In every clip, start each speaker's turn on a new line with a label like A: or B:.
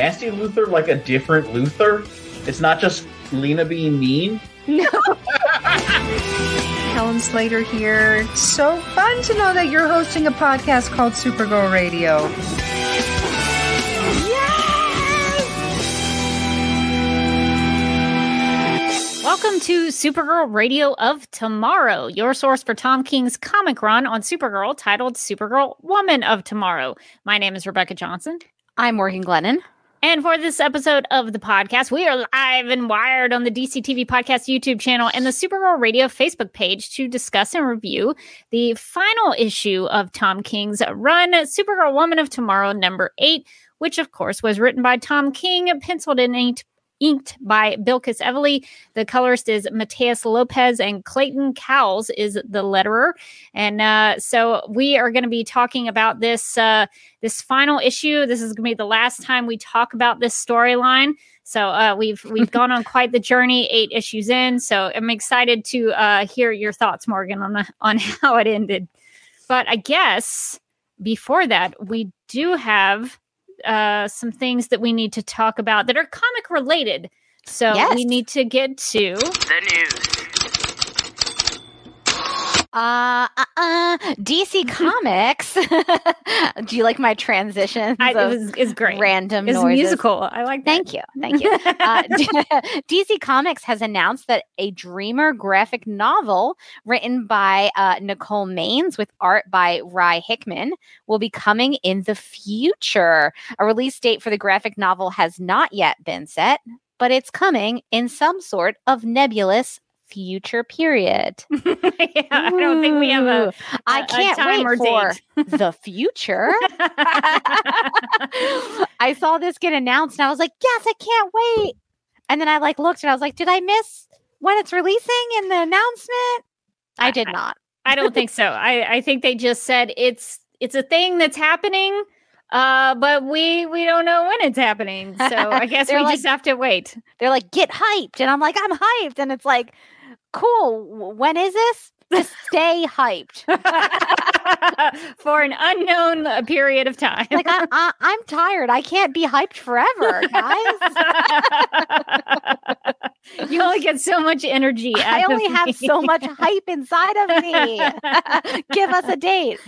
A: Nasty Luthor like a different Luthor? It's not just Lena being mean?
B: No.
C: Helen Slater here. So fun to know that you're hosting a podcast called Supergirl Radio.
B: Welcome to Supergirl Radio of Tomorrow, your source for Tom King's comic run on Supergirl titled Supergirl Woman of Tomorrow. My name is Rebecca Johnson.
D: I'm Morgan Glennon.
B: And for this episode of the podcast, we are live and wired on the DC TV Podcast YouTube channel and the Supergirl Radio Facebook page to discuss and review the final issue of Tom King's run, Supergirl Woman of Tomorrow, number eight, which of course was written by Tom King, penciled in inked inked by Bilquis Evely. The colorist is Matheus Lopes, and Clayton Cowles is the letterer. And uh, so we are going to be talking about this uh, this final issue. This is going to be the last time we talk about this storyline. So uh, we've we've gone on quite the journey, eight issues in. So I'm excited to uh, hear your thoughts, Morgan, on the, on how it ended. But I guess before that, we do have uh, some things that we need to talk about that are comic related. So
D: Yes.
B: we need to get to
E: The news.
D: Uh, uh, uh, DC Comics. Do you like my transitions?
B: I, it was is great.
D: random
B: It's
D: noises?
B: musical. I like that.
D: Thank you. Thank you. Uh, DC Comics has announced that a Dreamer graphic novel written by uh, Nicole Maines with art by Rye Hickman will be coming in the future. A release date for the graphic novel has not yet been set, but it's coming in some sort of nebulous future period.
B: yeah, I don't think we have a.
D: I
B: a- a
D: can't
B: time
D: wait for the future. I saw this get announced and I was like, yes, I can't wait. And then I like looked and I was like, did I miss when it's releasing in the announcement? I did not.
B: I don't think so. I, I think they just said it's it's a thing that's happening, uh, but we we don't know when it's happening. So I guess we
D: like-
B: just have to wait.
D: They're like, get hyped. And I'm like, I'm hyped. And it's like, cool. When is this? Just stay hyped.
B: For an unknown uh, period of time.
D: Like, I, I, I'm tired. I can't be hyped forever, guys.
B: you only get so much energy.
D: I only have
B: me.
D: so much hype inside of me. Give us a date.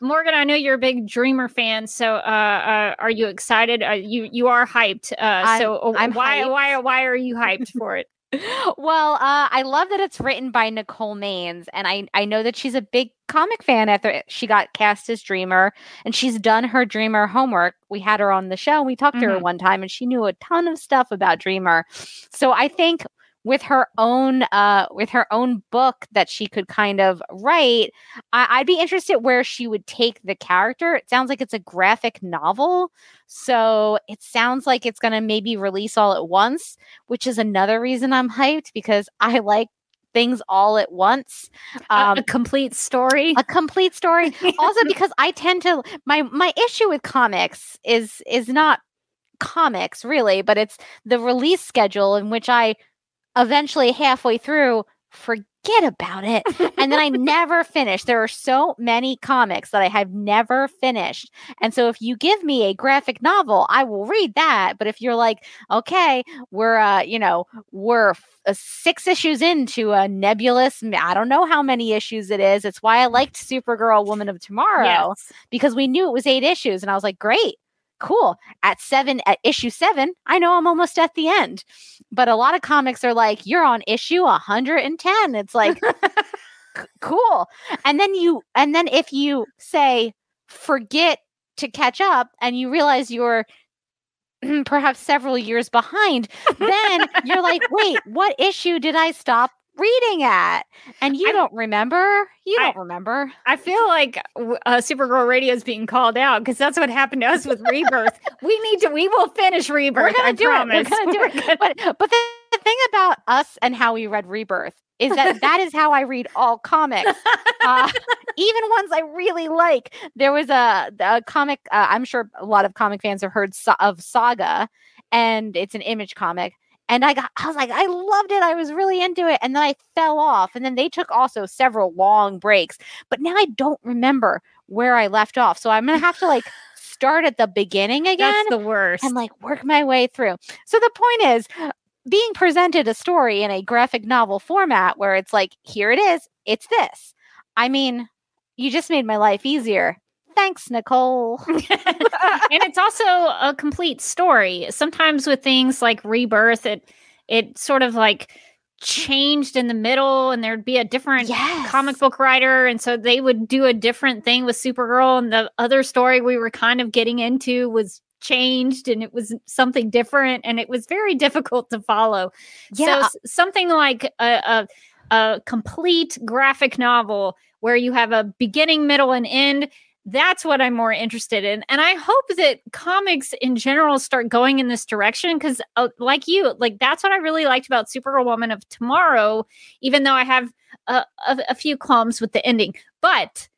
B: Morgan, I know you're a big Dreamer fan, so uh, uh, are you excited? Uh, you you are hyped. Uh,
D: I'm-
B: so uh,
D: I'm
B: why
D: hyped.
B: why why are you hyped for it?
D: Well, uh, I love that it's written by Nicole Maines, and I I know that she's a big comic fan after she got cast as Dreamer, and she's done her Dreamer homework. We had her on the show, and we talked to her
B: Mhm.
D: one time, and she knew a ton of stuff about Dreamer. So I think with her own uh with her own book that she could kind of write I- i'd be interested where she would take the character. It sounds like it's a graphic novel so it sounds like it's going to maybe release all at once which is another reason i'm hyped because i like things all at once. Um
B: a complete story.
D: a complete story. Also because i tend to my my issue with comics is is not comics really but it's the release schedule in which i eventually halfway through forget about it and then i never finished. there are so many comics that i have never finished and so if you give me a graphic novel i will read that but if you're like okay we're uh you know we're f- uh, six issues into a nebulous i don't know how many issues it is it's why i liked supergirl woman of tomorrow
B: Yes.
D: because we knew it was eight issues and i was like great cool at seven at issue seven i know i'm almost at the end. But a lot of comics are like you're on issue 110 it's like c- cool. And then you and then if you say forget to catch up and you realize you're perhaps several years behind then you're like wait what issue did i stop reading at? And you
B: I-
D: don't remember? You
B: I-
D: don't remember.
B: I feel like uh, Supergirl Radio is being called out because that's what happened to us with Rebirth. we need to. We will finish Rebirth.
D: We're gonna do
B: promise.
D: it. We're gonna do it. But but the, the thing about us and how we read Rebirth is that that is how I read all comics, uh, even ones I really like. There was a, a comic. Uh, I'm sure a lot of comic fans have heard sa- of Saga, and it's an image comic. And I got, I was like, I loved it. I was really into it, and then I fell off. And then they took also several long breaks. But now I don't remember where I left off, so I'm gonna have to like start at the beginning again
B: That's the worst.
D: and like work my way through. So the point is being presented a story in a graphic novel format where it's like, here it is, it's this. I mean, you just made my life easier. Thanks, Nicole.
B: and it's also a complete story. Sometimes with things like Rebirth, it it sort of like changed in the middle and there'd be a different
D: Yes.
B: comic book writer and so they would do a different thing with Supergirl and the other story we were kind of getting into was changed and it was something different and it was very difficult to follow.
D: Yeah.
B: So something like a, a a complete graphic novel where you have a beginning, middle, and end. That's what I'm more interested in. And I hope that comics in general start going in this direction because, uh, like you, like that's what I really liked about Supergirl Woman of Tomorrow, even though I have a, a, a few qualms with the ending. But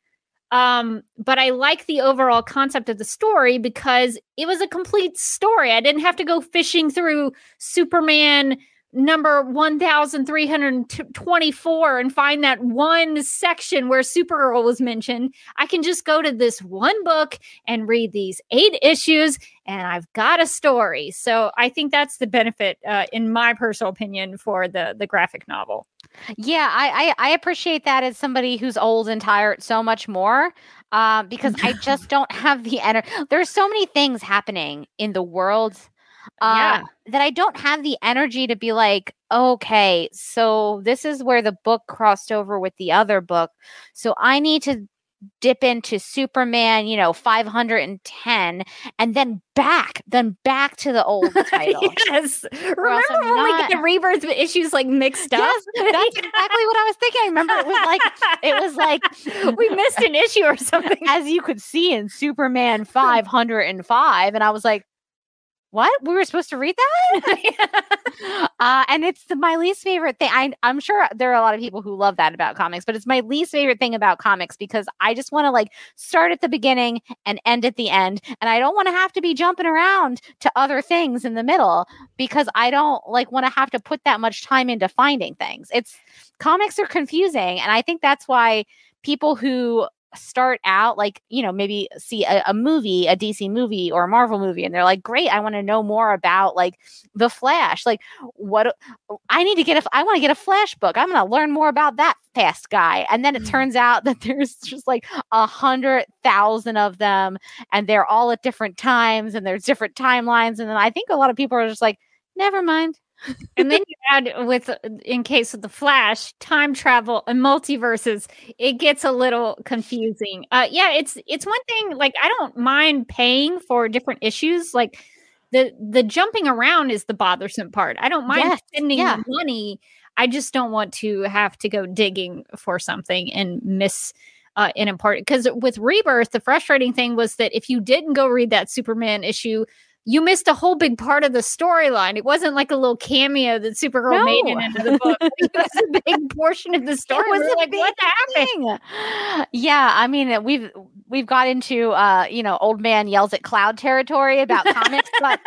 B: um but i like the overall concept of the story because it was a complete story i didn't have to go fishing through superman number 1324 and find that one section where supergirl was mentioned i can just go to this one book and read these eight issues and i've got a story so i think that's the benefit uh, in my personal opinion for the the graphic novel
D: Yeah, I, I I appreciate that as somebody who's old and tired so much more. Um, because I just don't have the energy. There's so many things happening in the world uh,
B: Yeah.
D: that I don't have the energy to be like, okay, so this is where the book crossed over with the other book. So I need to dip into Superman, you know, 510 and then back, then back to the old title.
B: yes remember when we
D: not-
B: get rebirth issues like mixed up
D: Yes, that's exactly what I was thinking. I remember it was like it was like
B: we missed an issue or something
D: as you could see in Superman 505 and I was like what? We were supposed to read that? uh, and it's the, my least favorite thing. I, I'm sure there are a lot of people who love that about comics, but it's my least favorite thing about comics because I just want to like start at the beginning and end at the end. And I don't want to have to be jumping around to other things in the middle because I don't like want to have to put that much time into finding things. It's comics are confusing. And I think that's why people who start out like you know maybe see a, a movie a dc movie or a marvel movie and they're like great i want to know more about like the flash. Like what i need to get a i want to get a flash book. I'm going to learn more about that fast guy. And then it mm-hmm. turns out that there's just like a hundred thousand of them and they're all at different times and there's different timelines and then i think a lot of people are just like never mind
B: and then you add with in case of the flash time travel and multiverses. It gets a little confusing. Uh yeah it's it's one thing like i don't mind paying for different issues. Like the the jumping around is the bothersome part. I don't mind
D: Yes,
B: spending
D: yeah.
B: money. I just don't want to have to go digging for something and miss uh, an important because with rebirth the frustrating thing was that if you didn't go read that superman issue you missed a whole big part of the storyline. It wasn't like a little cameo that Supergirl made it
D: No.
B: into the book. It was a big portion of the story. It
D: was
B: like, what happened?
D: thing. Yeah, I mean we've we've got into uh, you know, old man yells at cloud territory about comics, but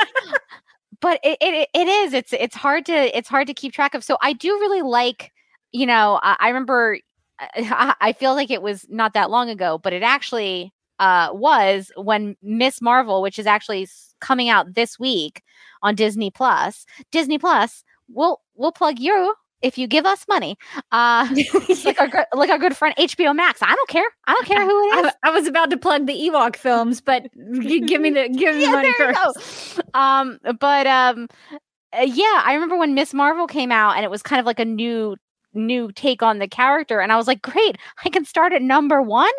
D: but it, it it is it's it's hard to it's hard to keep track of. So I do really like, you know, I, I remember I, I feel like it was not that long ago, but it actually uh was when Miss Marvel, which is actually coming out this week on Disney Plus. Disney Plus, we'll we'll plug you if you give us money. Uh like our good- like our good friend HBO Max. I don't care. I don't care who it is.
B: I, I was about to plug the Ewok films, but give me the give me
D: yeah,
B: money first.
D: Um, but um, uh, yeah, I remember when Miss Marvel came out, and it was kind of like a new new take on the character, and I was like, great, I can start at number one.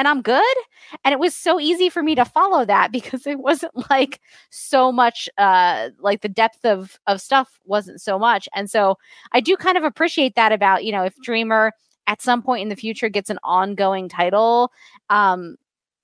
D: And I'm good. And it was so easy for me to follow that because it wasn't like so much uh like the depth of of stuff wasn't so much. And so I do kind of appreciate that about, you know, if Dreamer at some point in the future gets an ongoing title, um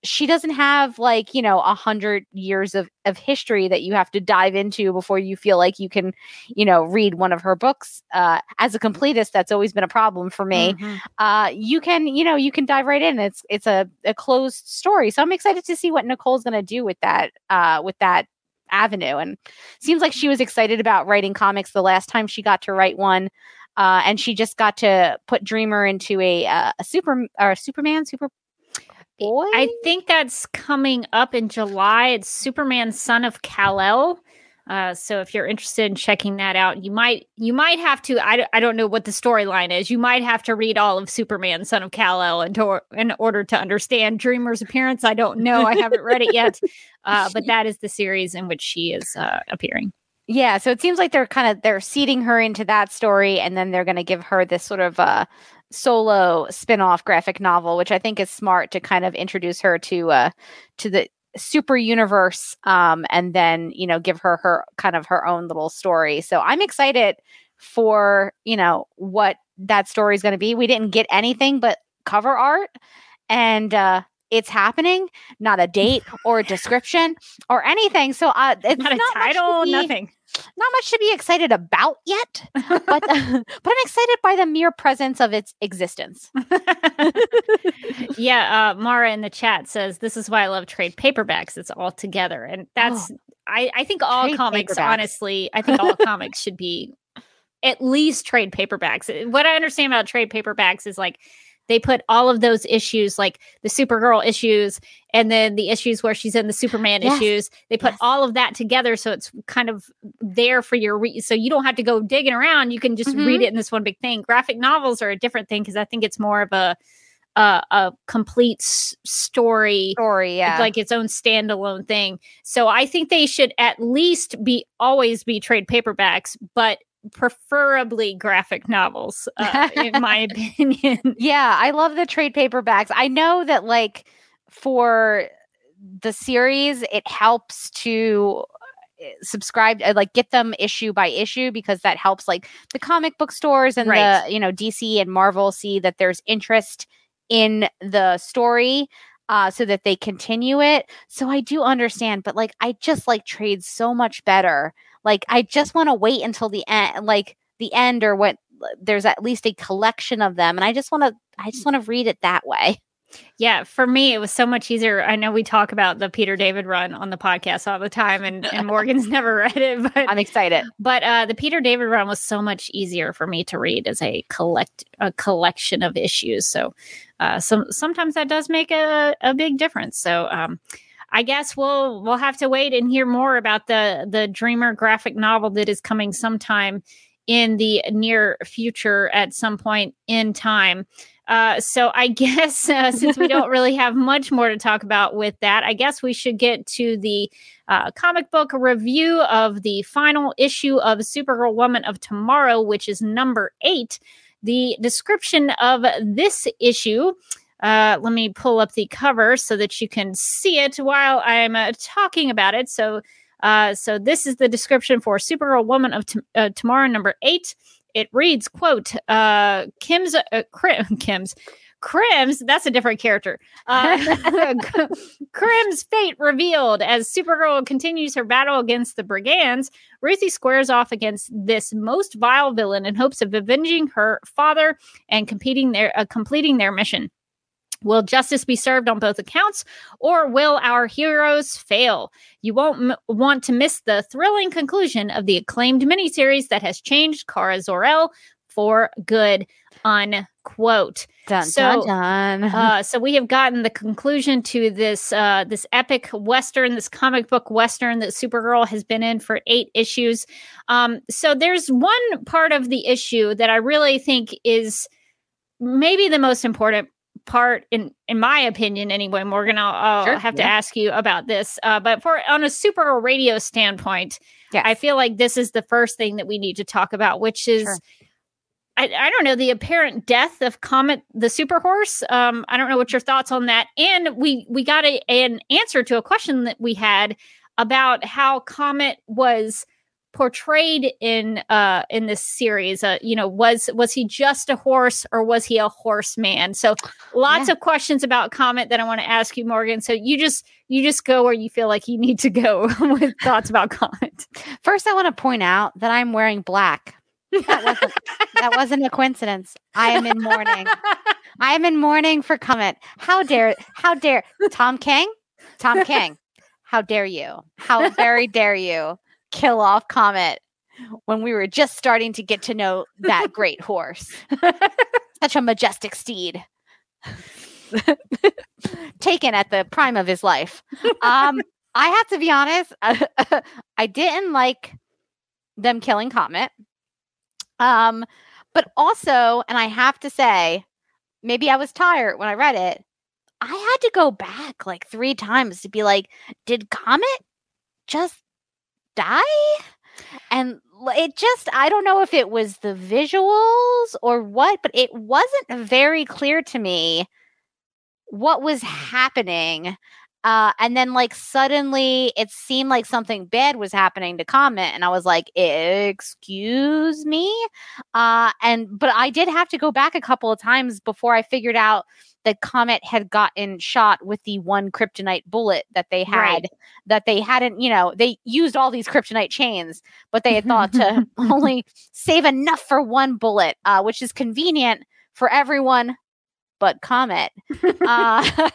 D: she doesn't have like you know a hundred years of of history that you have to dive into before you feel like you can you know read one of her books uh as a completist that's always been a problem for me.
B: Mhm.
D: uh you can you know you can dive right in. It's it's a, a closed story so i'm excited to see what nicole's going to do with that uh with that avenue and seems like she was excited about writing comics the last time she got to write one uh and she just got to put dreamer into a uh, a super or a superman super boy
B: I think that's coming up in July. It's Superman Son of Kal-El. Uh, so if you're interested in checking that out, you might you might have to. I, don't- I don't know what the storyline is. You might have to read all of Superman Son of Kal-El in, to, in order to understand Dreamer's appearance. I don't know. I haven't read it yet, uh, but that is the series in which she is uh, appearing.
D: Yeah, so it seems like they're kind of they're seeding her into that story, and then they're going to give her this sort of uh, solo spin-off graphic novel, which I think is smart to kind of introduce her to uh, to the super universe, um, and then you know give her her kind of her own little story. So I'm excited for you know what that story is going to be. We didn't get anything but cover art, and uh, it's happening. Not a date or a description or anything. So uh, it's
B: Not a
D: much to
B: title, nothing.
D: Not much to be excited about yet, but but I'm excited by the mere presence of its existence.
B: yeah, uh, Mara in the chat says this is why I love trade paperbacks. It's all together, and that's I, I think all
D: Oh,
B: comics.
D: paperbacks.
B: Honestly, I think all comics should be at least trade paperbacks. What I understand about trade paperbacks is like they put all of those issues, like the Supergirl issues, and then the issues where she's in the Superman
D: Yes.
B: issues. They put
D: Yes.
B: all of that together, so it's kind of there for your so you don't have to go digging around. You can just
D: Mhm.
B: read it in this one big thing. Graphic novels are a different thing because I think it's more of a a, a complete s- story
D: Story, yeah.
B: like its own standalone thing. So I think they should at least be always be trade paperbacks, but preferably graphic novels, uh, in my opinion.
D: yeah, I love the trade paperbacks. I know that like for the series, it helps to uh, subscribe uh, like get them issue by issue because that helps like the comic book stores and
B: Right.
D: the you know DC and Marvel see that there's interest in the story uh so that they continue it so I do understand but like I just like trades so much better like I just want to wait until the end like the end or what there's at least a collection of them and I just want to I just want to read it that way
B: Yeah, for me, it was so much easier. I know we talk about the Peter David run on the podcast all the time, and, and Morgan's never read it, but
D: I'm excited
B: but uh, the Peter David run was so much easier for me to read as a collect a collection of issues. So, uh, some sometimes that does make a, a big difference. So, um, I guess we'll we'll have to wait and hear more about the the Dreamer graphic novel that is coming sometime in the near future at some point in time. Uh, so I guess uh, since we don't really have much more to talk about with that, I guess we should get to the uh, comic book review of the final issue of Supergirl Woman of Tomorrow, which is number eight. The description of this issue. Uh, let me pull up the cover so that you can see it while I'm uh, talking about it. So, uh, so this is the description for Supergirl Woman of T- uh, Tomorrow, number eight. It reads, "quote uh, Kim's uh, Kim's Krem's. That's a different character. Uh, Krem's fate revealed as Supergirl continues her battle against the brigands. Ruthie squares off against this most vile villain in hopes of avenging her father and competing their uh, completing their mission. Will justice be served on both accounts, or will our heroes fail? You won't m- want to miss the thrilling conclusion of the acclaimed miniseries that has changed Kara Zor-El for good. Unquote.
D: dun
B: So,
D: dun dun
B: Uh, so we have gotten the conclusion to this uh, this epic western, this comic book western that Supergirl has been in for eight issues. Um, so there's one part of the issue that I really think is maybe the most important part in in my opinion anyway morgan i'll, I'll
D: Sure,
B: have to ask you about this uh, but for on a super radio standpoint
D: Yes.
B: i feel like this is the first thing that we need to talk about which is
D: Sure.
B: I, I don't know the apparent death of Comet the super horse. Um, I don't know what your thoughts on that. And we we got a, an answer to a question that we had about how Comet was portrayed in uh in this series uh you know was was he just a horse or was he a horseman so lots
D: Yeah.
B: of questions about comet that i want to ask you morgan so you just you just go where you feel like you need to go with thoughts about comet
D: First, I want to point out that I'm wearing black. That wasn't, that wasn't a coincidence. I am in mourning. I am in mourning for Comet. How dare, how dare, Tom King? Tom King, how dare you? How very dare you kill off Comet when we were just starting to get to know that great horse? Such a majestic steed. Taken at the prime of his life. Um, I have to be honest, I didn't like them killing Comet. Um, but also, and I have to say, maybe I was tired when I read it. I had to go back like three times to be like, did Comet just die? And it just, I don't know if it was the visuals or what, but it wasn't very clear to me what was mm. happening. Uh, and then like suddenly it seemed like something bad was happening to Comet, and I was like, "Excuse me," uh, and but I did have to go back a couple of times before I figured out that Comet had gotten shot with the one kryptonite bullet that they had.
B: Right.
D: That they hadn't, you know, they used all these kryptonite chains, but they had thought to only save enough for one bullet, uh, which is convenient for everyone but Comet. uh,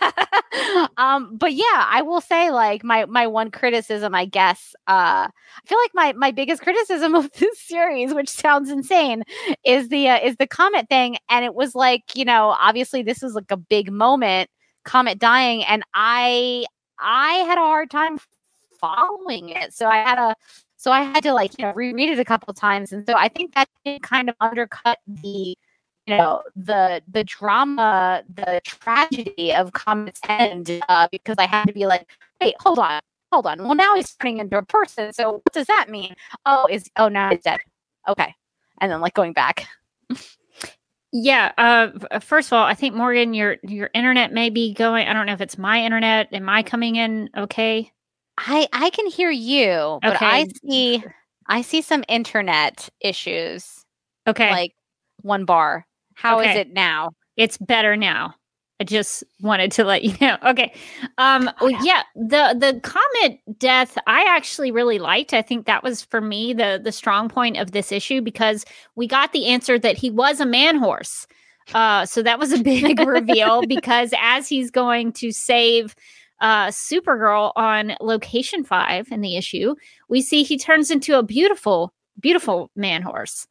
D: um, but yeah, I will say like my my one criticism, I guess. Uh, I feel like my my biggest criticism of this series, which sounds insane, is the uh, is the Comet thing. And it was like you know, obviously this was like a big moment, Comet dying, and I I had a hard time following it, so I had a so I had to like you know reread it a couple times, and so I think that did kind of undercut the you know the the drama the tragedy of comet's end uh, because i had to be like wait hold on hold on. Well now he's turning into a person. So what does that mean? Oh is oh now he's dead. Okay. And then like going back.
B: Yeah uh first of all i think morgan your your internet may be going i don't know if it's my internet am i coming in okay?
D: I i can hear you but i see i see some internet issues
B: okay.
D: like one bar How is
B: Okay.
D: it now
B: it's better now. I just wanted to let you know. Okay. Um
D: Oh,
B: well, yeah, the the comet death I actually really liked. I think that was for me the the strong point of this issue because we got the answer that he was a man horse. Uh so that was a big reveal because as he's going to save uh Supergirl on location 5 in the issue, we see he turns into a beautiful beautiful man horse.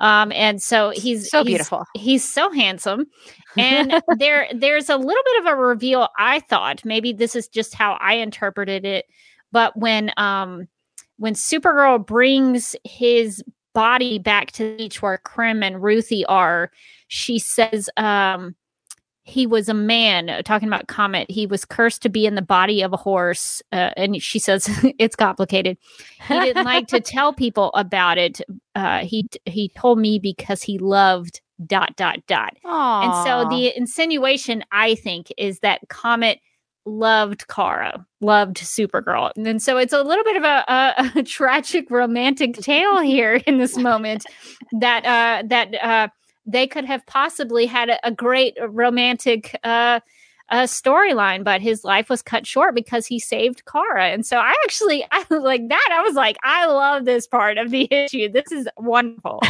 B: Um and so he's
D: so
B: he's-
D: beautiful.
B: he's so handsome. And there there's a little bit of a reveal i thought maybe this is just how i interpreted it but when um when supergirl brings his body back to the beach where krem and ruthie are she says um he was a man uh, talking about comet he was cursed to be in the body of a horse uh, and she says it's complicated. He didn't like to tell people about it uh he he told me because he loved dot dot dot. And so the insinuation, I think, is that Comet loved Kara, loved Supergirl. And so it's a little bit of a, a, a tragic romantic tale here in this moment that uh that uh they could have possibly had a, a great romantic uh uh, storyline, but his life was cut short because he saved Kara. And so I actually, I like that. I was like, I love this part of the issue. This is wonderful.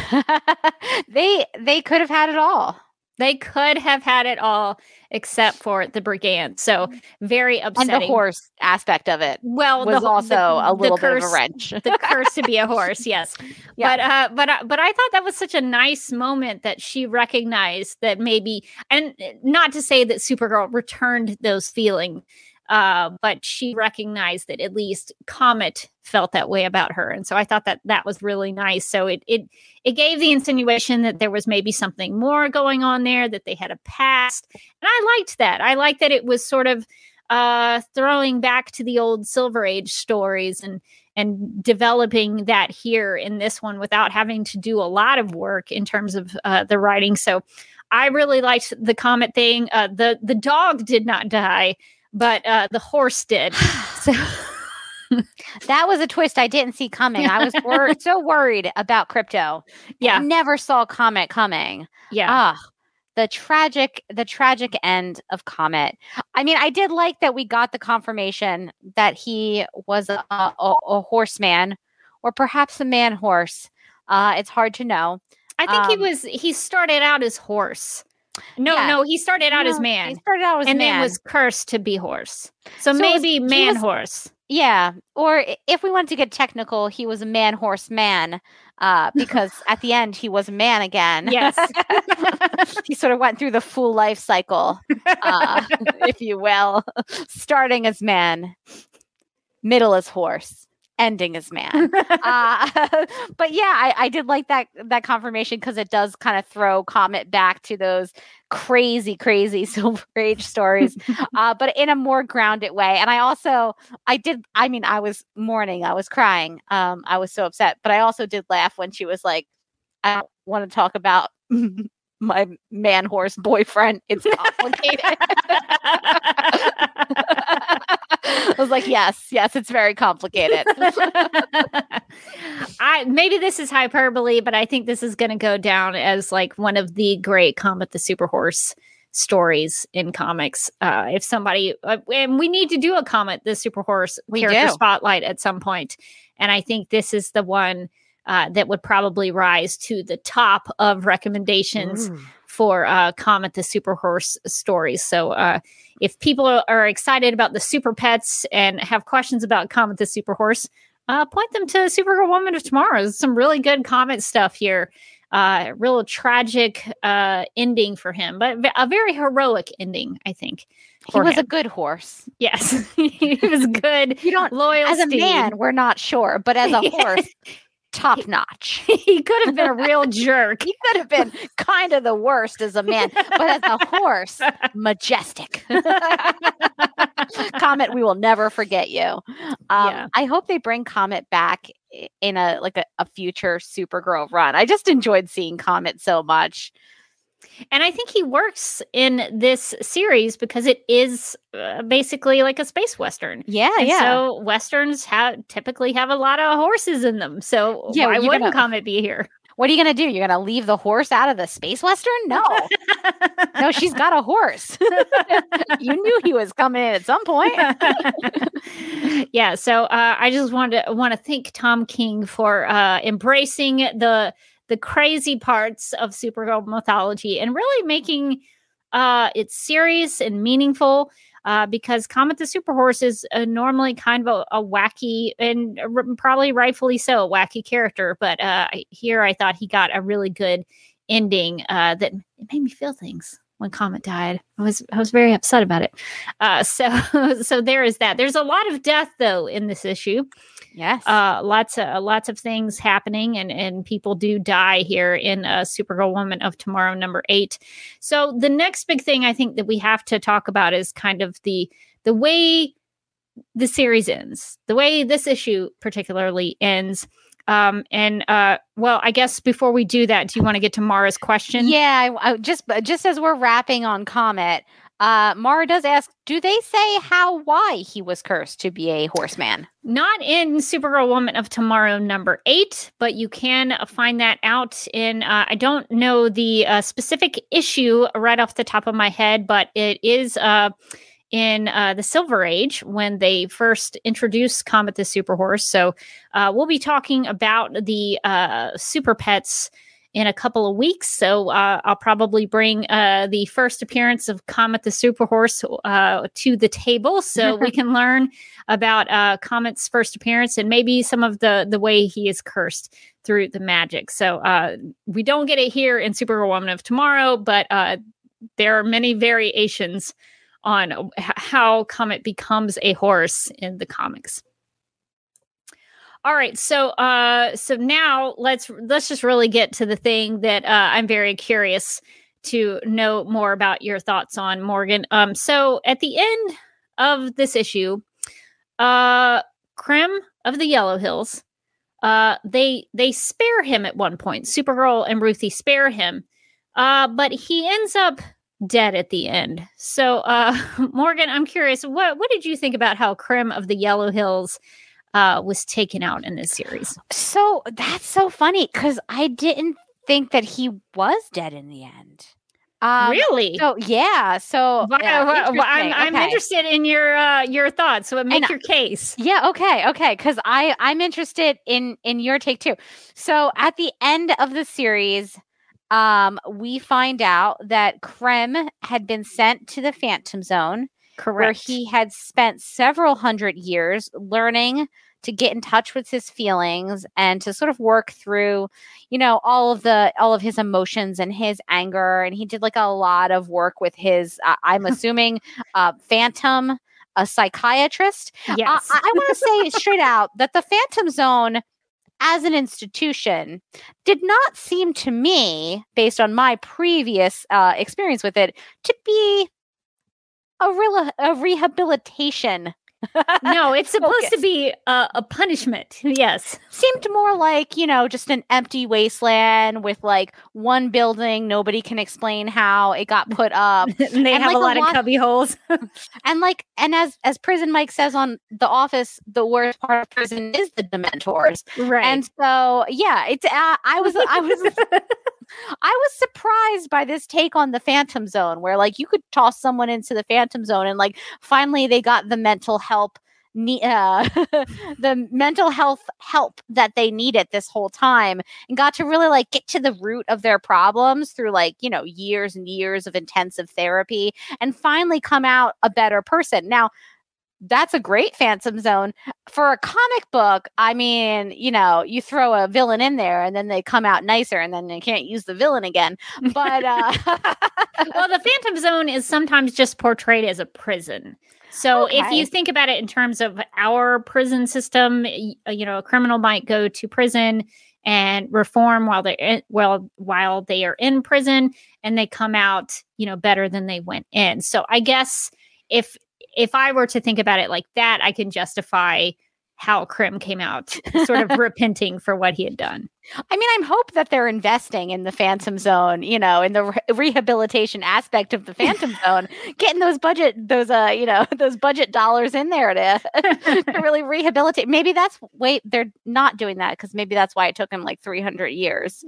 D: they they could have had it all
B: They could have had it all except for the brigand. So very
D: and
B: upsetting.
D: the horse aspect of it
B: well,
D: was
B: the,
D: also
B: the,
D: a little bit of a wrench
B: the curse to be a horse, yes.
D: Yeah.
B: But uh, but uh, but I thought that was such a nice moment that she recognized that maybe, and not to say that Supergirl returned those feelings, uh, but she recognized that at least Comet felt that way about her, and so I thought that that was really nice. So it it it gave the insinuation that there was maybe something more going on there, that they had a past, and I liked that. I liked that it was sort of uh throwing back to the old silver age stories and and developing that here in this one without having to do a lot of work in terms of uh, the writing. So I really liked the comet thing. Uh, the the dog did not die, but uh, the horse did. So
D: That was a twist I didn't see coming. I was wor- so worried about Krypto.
B: yeah,
D: I never saw Comet coming.
B: yeah,
D: Ah, the tragic, the tragic end of Comet. I mean, I did like that we got the confirmation that he was a, a, a horseman, or perhaps a man horse. Uh, it's hard to know.
B: I think he
D: um,
B: was. He started out as horse. No,
D: Yeah.
B: no, he started out as man.
D: He started out as
B: and
D: man.
B: then was cursed to be horse. So,
D: So
B: maybe
D: he
B: man
D: was-
B: horse.
D: Yeah, or if we want to get technical, he was a man horse man, uh, because at the end he was a man again.
B: Yes.
D: he sort of went through the full life cycle, uh, if you will, starting as man, middle as horse, ending as man. uh, but yeah, I, I did like that that confirmation because it does kind of throw Comet back to those crazy, crazy Silver Age stories, uh, but in a more grounded way. And I also, I did, I mean, I was mourning, I was crying, um, I was so upset, but I also did laugh when she was like, I don't want to talk about my man horse boyfriend. It's complicated. I was like, yes, yes, it's very complicated.
B: I maybe this is hyperbole, but I think this is going to go down as like one of the great Comet the Super Horse stories in comics. Uh, if somebody uh, and we need to do a Comet the Super Horse
D: We
B: character
D: do.
B: spotlight at some point, and I think this is the one uh, that would probably rise to the top of recommendations for uh, Comet the Super Horse stories. So uh, if people are, excited about the Super Pets and have questions about Comet the Super Horse, uh, point them to Supergirl Woman of Tomorrow. There's some really good Comet stuff here. Uh, real tragic uh, ending for him, but a very heroic ending, I think.
D: he was a good horse.
B: yes, he was good.
D: You don't,
B: Loyal
D: as a
B: steed.
D: man, we're not sure, but as a horse, top notch.
B: he could have been a real jerk.
D: He could have been kind of the worst as a man, but as a horse, majestic. Comet, we will never forget you. Um,
B: Yeah.
D: I hope they bring Comet back in a like a, a future Supergirl run. I just enjoyed seeing Comet so much.
B: And I think he works in this series because it is uh, basically like a space western.
D: Yeah,
B: And
D: yeah.
B: So westerns have typically have a lot of horses in them. So
D: Yeah,
B: why wouldn't
D: gonna-
B: Comet be here?
D: what are you gonna do? You're gonna leave the horse out of the space western? No, no, she's got a horse. you knew he was coming in at some point.
B: yeah. So uh, I just wanted to want to thank Tom King for uh, embracing the the crazy parts of Supergirl mythology and really making uh, it serious and meaningful. Uh, because Comet the Super Horse is uh, normally kind of a, a wacky and r- probably rightfully so wacky character, but uh, here I thought he got a really good ending uh, that it made me feel things when Comet died. I was I was very upset about it. Uh, so so there is that. There's a lot of death though in this issue.
D: Yes.
B: Uh, lots of lots of things happening, and and people do die here in uh, Supergirl Woman of Tomorrow number eight. So the next big thing I think that we have to talk about is kind of the the way the series ends, the way this issue particularly ends. Um, and uh, well, I guess before we do that, do you want to get to Mara's question?
D: Yeah, I, I just just as we're wrapping on Comet, uh, Mara does ask, do they say how why he was cursed to be a horseman?
B: Not in Supergirl Woman of Tomorrow number eight, but you can uh, find that out in, uh, I don't know the uh, specific issue right off the top of my head, but it is uh, in uh, the Silver Age when they first introduced Comet the Super Horse. So uh, we'll be talking about the uh, Super Pets in a couple of weeks. So uh, I'll probably bring uh, the first appearance of Comet the Super Horse uh, to the table so we can learn about uh, Comet's first appearance and maybe some of the the way he is cursed through the magic. So uh, we don't get it here in Supergirl Woman of Tomorrow, but uh, there are many variations on how Comet becomes a horse in the comics. All right, so uh so now let's let's just really get to the thing that uh I'm very curious to know more about your thoughts on Morgan. Um so at the end of this issue, uh Krem of the Yellow Hills. Uh, they they spare him at one point. Supergirl and Ruthie spare him, uh, but he ends up dead at the end. So, uh, Morgan, I'm curious, what what did you think about how Krem of the Yellow Hills uh, was taken out in this series?
D: So that's so funny because I didn't think that he was dead in the end. Um,
B: really?
D: So yeah. So yeah,
B: why- I'm,
D: interesting.
B: I'm interested in your uh, your thoughts. So make
D: And-
B: your case.
D: Yeah, okay, okay, because I I'm interested in in your take too. So at the end of the series, um, we find out that Krem had been sent to the Phantom Zone, where he had spent several hundred years learning to get in touch with his feelings and to sort of work through you know all of the all of his emotions and his anger. And he did like a lot of work with his uh, i'm assuming uh phantom a psychiatrist.
B: Yes.
D: I, I want to say straight out that the Phantom Zone, as an institution, did not seem to me, based on my previous uh, experience with it, to be a real a rehabilitation.
B: No, it's supposed to be a, a punishment. Yes.
D: Seemed more like you know just an empty wasteland with like one building. Nobody can explain how it got put up.
B: and they
D: And,
B: have
D: like,
B: a
D: a
B: lot of
D: lot-
B: cubby holes.
D: and like and as as prison mike says on the office the worst part of prison is the dementors
B: right.
D: And so, yeah, it's. Uh, I was, I was, I was surprised by this take on the Phantom Zone, where like you could toss someone into the Phantom Zone, and like finally they got the mental help, uh, the mental health help that they needed this whole time, and got to really like get to the root of their problems through like you know years and years of intensive therapy, and finally come out a better person. Now. That's a great Phantom Zone for a comic book, I mean, you know, you throw a villain in there and then they come out nicer and then they can't use the villain again. But uh
B: well, the Phantom Zone is sometimes just portrayed as a prison. So if you think about it in terms of our prison system, uh, you know, a criminal might go to prison and reform while they're in, well while they are in prison, and they come out, you know, better than they went in. So I guess if if I were to think about it like that, I can justify how Krem came out, sort of repenting for what he had done.
D: I mean, I'm hope that they're investing in the Phantom Zone, you know, in the re- rehabilitation aspect of the Phantom Zone, getting those budget, those uh, you know, those budget dollars in there to, to really rehabilitate. Maybe that's wait, they're not doing that because maybe that's why it took him like 300 years.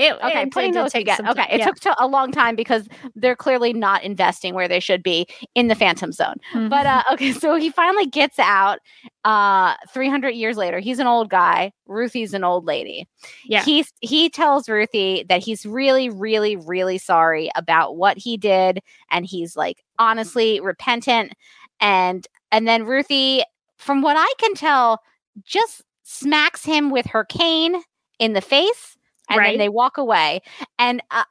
B: It,
D: Okay,
B: it
D: putting
B: did
D: those
B: take
D: together. Okay, it
B: yeah.
D: took to a long time because they're clearly not investing where they should be in the Phantom Zone.
B: Mhm.
D: But uh, okay, so he finally gets out. Uh, 300 years later, he's an old guy. Ruthie's an old lady.
B: Yeah.
D: He's he tells Ruthie that he's really, really, really sorry about what he did, and he's like honestly repentant. And and then Ruthie, from what I can tell, just smacks him with her cane in the face, and
B: Right.
D: then they walk away. And uh,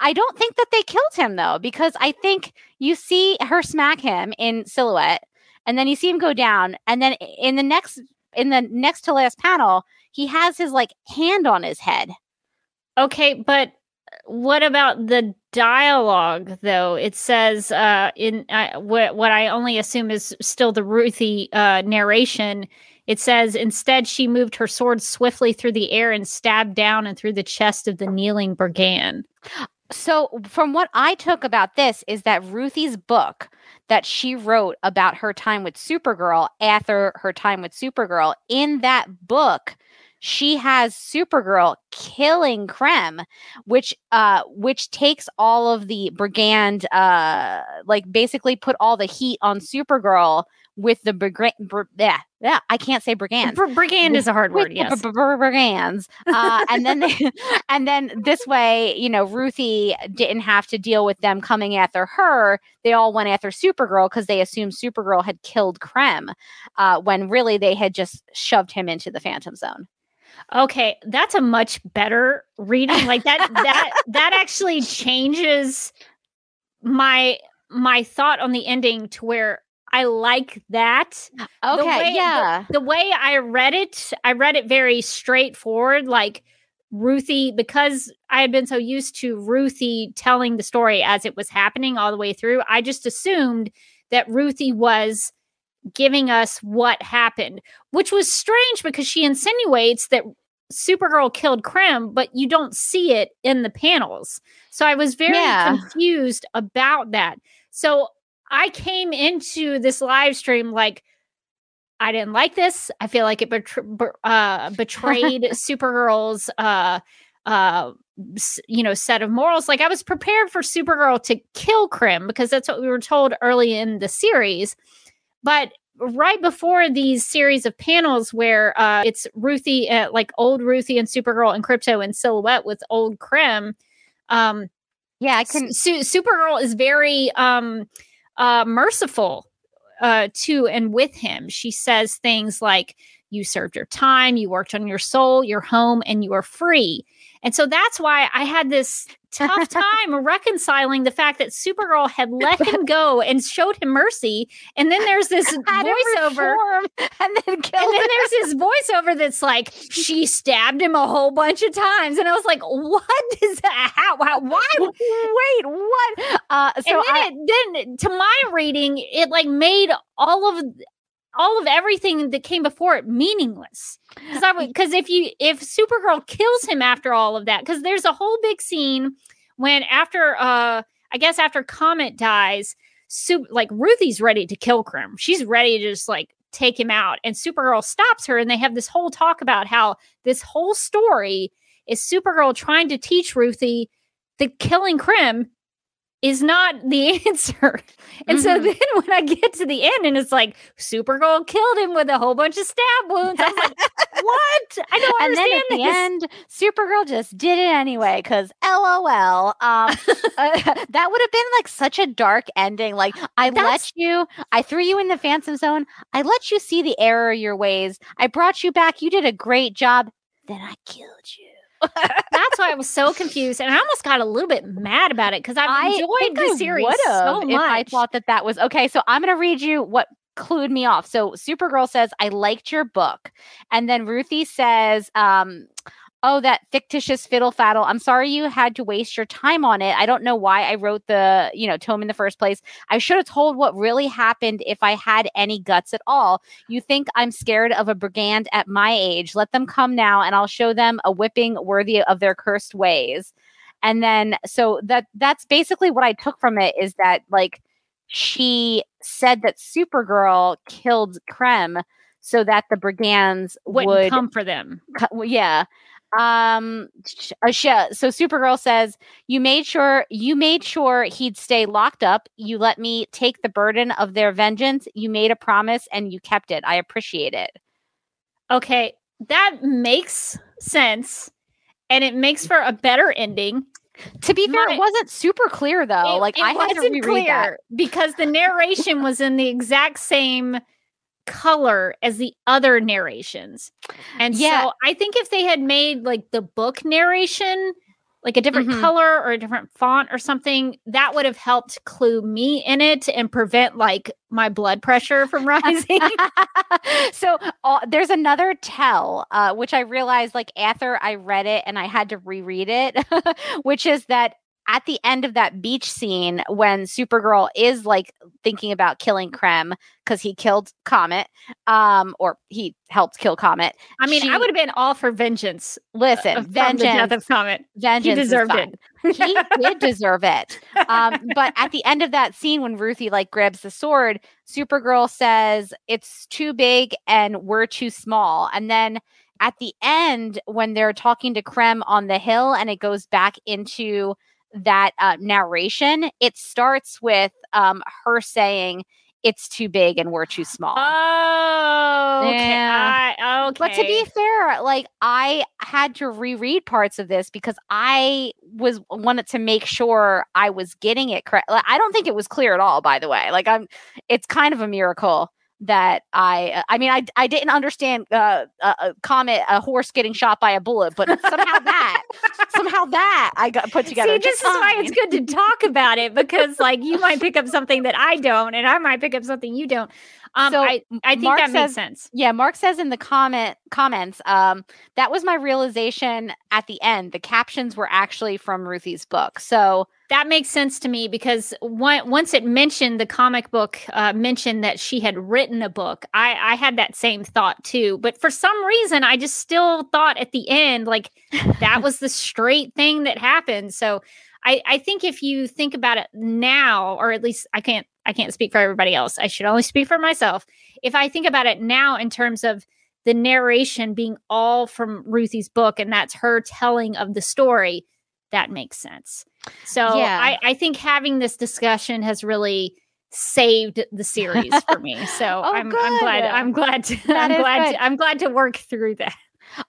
D: I don't think that they killed him though, because I think you see her smack him in silhouette, and then you see him go down, and then in the next in the next to last panel, he has his like hand on his head.
B: Okay, but what about the dialogue though? It says uh in uh, what what I only assume is still the Ruthie uh narration. It says instead she moved her sword swiftly through the air and stabbed down and through the chest of the kneeling brigand.
D: So, from what I took about this is that Ruthie's book that she wrote about her time with Supergirl after her time with Supergirl, in that book, she has Supergirl killing Krem, which uh which takes all of the brigand uh like basically put all the heat on Supergirl with the brigand br- yeah, yeah, I can't say brigand
B: Br- brigand is a hard word, yes.
D: b- b- brigands. Uh, and then they, and then this way, you know, Ruthie didn't have to deal with them coming after her. They all went after Supergirl because they assumed Supergirl had killed Krem, uh, when really they had just shoved him into the Phantom Zone.
B: Okay, that's a much better reading. Like that that that actually changes my my thought on the ending to where I like that.
D: Okay,
B: way- the-
D: yeah.
B: The way I read it, I read it very straightforward like Ruthie because I had been so used to Ruthie telling the story as it was happening all the way through. I just assumed that Ruthie was giving us what happened, which was strange because she insinuates that Supergirl killed Krem, but you don't see it in the panels. So I was very
D: Yeah.
B: confused about that. So I came into this live stream like, I didn't like this. I feel like it betr- uh, betrayed Supergirl's, uh, uh, you know, set of morals. Like I was prepared for Supergirl to kill Krem because that's what we were told early in the series. But right before these series of panels where uh, it's Ruthie, uh, like old Ruthie and Supergirl and Krypto in silhouette with old Krem, um,
D: Yeah, I can.
B: Supergirl is very um uh merciful uh to and with him. She says things like you served your time, you worked on your soul, your home and you are free. And so that's why I had this tough time reconciling the fact that Supergirl had let him go and showed him mercy. And then there's this voiceover
D: and then
B: and then there's this voiceover that's like she stabbed him a whole bunch of times. And i was like what is that? How, how why
D: Wait, what? Uh, so
B: and then,
D: I,
B: it, then to my reading it like made all of all of everything that came before it meaningless. Because if you if supergirl kills him after all of that because there's a whole big scene when after uh i guess after comet dies Sup- like ruthie's ready to kill krem she's ready to just like take him out and supergirl stops her and they have this whole talk about how this whole story is supergirl trying to teach ruthie that killing krem is not the answer. And so
D: Mhm.
B: then when I get to the end and it's like Supergirl killed him with a whole bunch of stab wounds, I was like, what? I don't
D: and then
B: understand
D: at the end, Supergirl just did it anyway because LOL. Um, uh, that would have been like such a dark ending. Like I let you, I threw you in the Phantom Zone. I let you see the error of your ways. I brought you back. You did a great job. Then I killed you.
B: That's why I was so confused, and I almost got a little bit mad about it because I've
D: I
B: enjoyed the
D: I
B: series so much.
D: if I thought that that was okay. So I'm going to read you what clued me off. So Supergirl says, "I liked your book," and then Ruthie says, um, "Oh, that fictitious fiddle faddle. I'm sorry you had to waste your time on it. I don't know why I wrote the you know tome in the first place. I should have told what really happened if I had any guts at all. You think I'm scared of a brigand at my age? Let them come now, and I'll show them a whipping worthy of their cursed ways." and then so that that's basically what i took from it is that like she said that supergirl killed krem so that the brigands
B: Wouldn't
D: would
B: come for them.
D: well, yeah um uh, so supergirl says you made sure you made sure he'd stay locked up. You let me take the burden of their vengeance. You made a promise and you kept it. I appreciate it.
B: Okay, that makes sense, and it makes for a better ending.
D: to be fair
B: My-
D: it wasn't super clear though.
B: It-
D: like
B: it
D: i had to reread that.
B: because the narration was in the exact same color as the other narrations. And
D: Yeah.
B: so I think if they had made like the book narration like a different
D: Mhm.
B: color or a different font or something, that would have helped clue me in it and prevent like my blood pressure from rising.
D: so uh, there's another tell, uh, which I realized like after I read it and I had to reread it, which is that at the end of that beach scene when Supergirl is like thinking about killing Krem because he killed Comet, um, or he helped kill Comet.
B: I mean, I would have been all for vengeance.
D: Listen,
B: uh, the death
D: vengeance,
B: of Comet.
D: vengeance
B: He deserved it.
D: he did deserve it. Um, but at the end of that scene, when Ruthie like grabs the sword, Supergirl says it's too big and we're too small. And then at the end, when they're talking to Krem on the hill, and it goes back into that uh, narration, it starts with um, her saying it's too big and we're too small.
B: Oh, okay.
D: Yeah.
B: I- okay.
D: But to be fair, like I had to reread parts of this because I was wanted to make sure I was getting it correct. Like, I don't think it was clear at all, by the way. Like I'm, it's kind of a miracle that I. uh, I mean, I I didn't understand uh, a, a comet, a horse getting shot by a bullet, but somehow that somehow that I got put together.
B: See, this
D: just
B: is why it's good to talk about it because, like, you might pick up something that I don't, and I might pick up something you don't. Um,
D: So,
B: I, I think
D: Mark
B: that makes sense.
D: Yeah, Mark says in the comment comments, um, that was my realization at the end. The captions were actually from Ruthie's book. So
B: That makes sense to me because one, once it mentioned the comic book uh, mentioned that she had written a book, I, I had that same thought too. But for some reason, I just still thought at the end like that was the straight thing that happened. So I, I think if you think about it now, or at least I can't I can't speak for everybody else. I should only speak for myself. If I think about it now in terms of the narration being all from Ruthie's book and that's her telling of the story, that makes sense. So
D: Yeah.
B: I, I think having this discussion has really saved the series for me. So
D: Oh,
B: I'm, I'm glad. I'm glad to,
D: That
B: I'm glad to, I'm glad to work through that.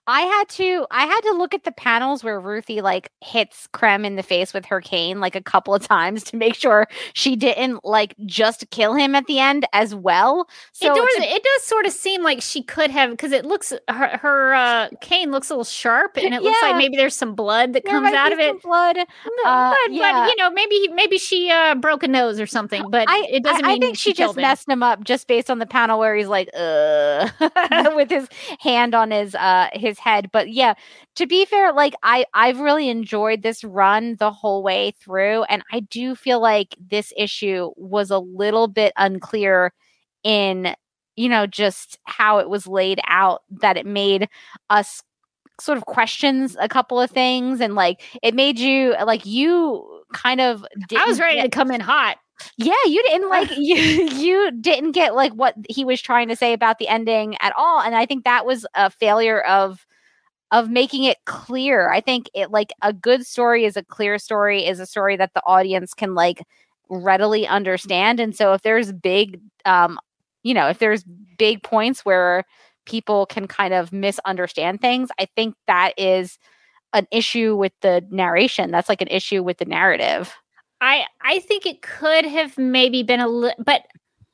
D: I had to I had to look at the panels where Ruthie like hits Krem in the face with her cane like a couple of times to make sure she didn't like just kill him at the end as well. So
B: it does.
D: to-
B: It does sort of seem like she could have because it looks her her uh, cane looks a little sharp, and it looks like maybe there's some blood that comes out of it.
D: blood. Uh,
B: but,
D: yeah.
B: but you know, maybe maybe she uh, broke a nose or something. But
D: I,
B: it doesn't
D: I,
B: mean
D: I think she, just
B: him.
D: messed him up just based on the panel where he's like, uh, with his hand on his uh his head. But yeah, to be fair, like I I've really enjoyed this run the whole way through, and I do feel like this issue was a little bit unclear in you know just how it was laid out that it made us sort of questions a couple of things and like it made you like you kind of
B: I was ready to come in hot.
D: Yeah, you didn't like you you didn't get like what he was trying to say about the ending at all and I think that was a failure of of making it clear. I think it like a good story is a clear story is a story that the audience can like readily understand and so if there's big um you know, if there's big points where people can kind of misunderstand things, I think that is an issue with the narration. That's like an issue with the narrative.
B: I I think it could have maybe been a little, but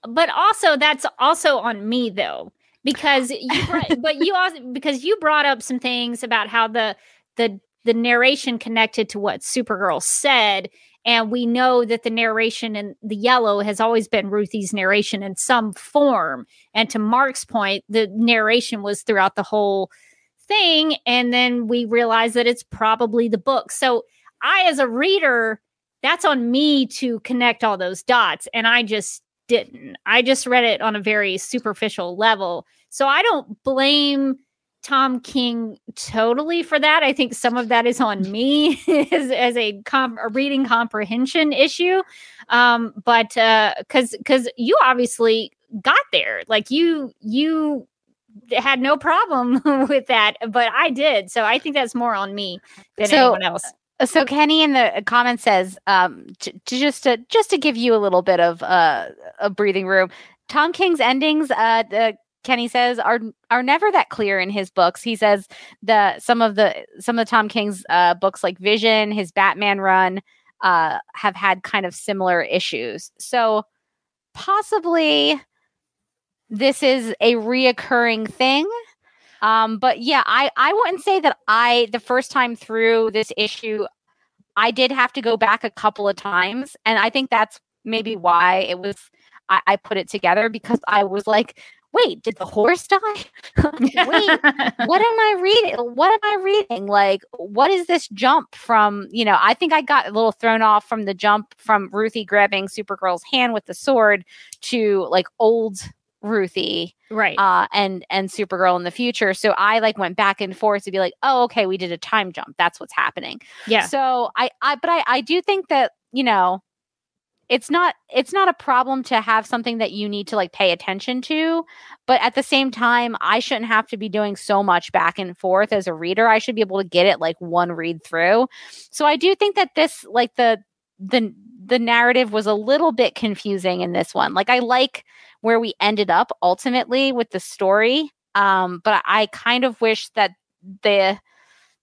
B: but also that's also on me though because you brought, but you also because you brought up some things about how the the the narration connected to what Supergirl said and we know that the narration in the yellow has always been Ruthie's narration in some form. And to Mark's point the narration was throughout the whole thing and then we realize that it's probably the book. So I as a reader that's on me to connect all those dots and i just didn't. I just read it on a very superficial level. So i don't blame tom king totally for that. I think some of that is on me as, as a, com- a reading comprehension issue. Um but uh because because you obviously got there. Like you you had no problem with that but i did. So i think that's more on me than
D: So,
B: anyone else
D: So Kenny in the comments says, um, just to just to give you a little bit of uh, a breathing room. Tom King's endings, uh, the, Kenny says, are are never that clear in his books. He says the some of the some of Tom King's uh, books, like Vision, his Batman run, uh, have had kind of similar issues. So possibly this is a reoccurring thing. Um, but yeah, I I wouldn't say that I the first time through this issue, I did have to go back a couple of times, and I think that's maybe why it was I, I put it together because I was like, wait, did the horse die? wait, what am I reading? What am I reading? Like, what is this jump from? You know, I think I got a little thrown off from the jump from Ruthie grabbing Supergirl's hand with the sword to like old Ruthie
B: right
D: uh and and Supergirl in the future. So I like went back and forth to be like, oh, okay, we did a time jump. That's what's happening.
B: yeah
D: So I I but I I do think that, you know, it's not it's not a problem to have something that you need to like pay attention to, but at the same time, I shouldn't have to be doing so much back and forth as a reader. I should be able to get it like one read through. So I do think that this like the the the narrative was a little bit confusing in this one. Like I like where we ended up ultimately with the story. Um, but I kind of wish that the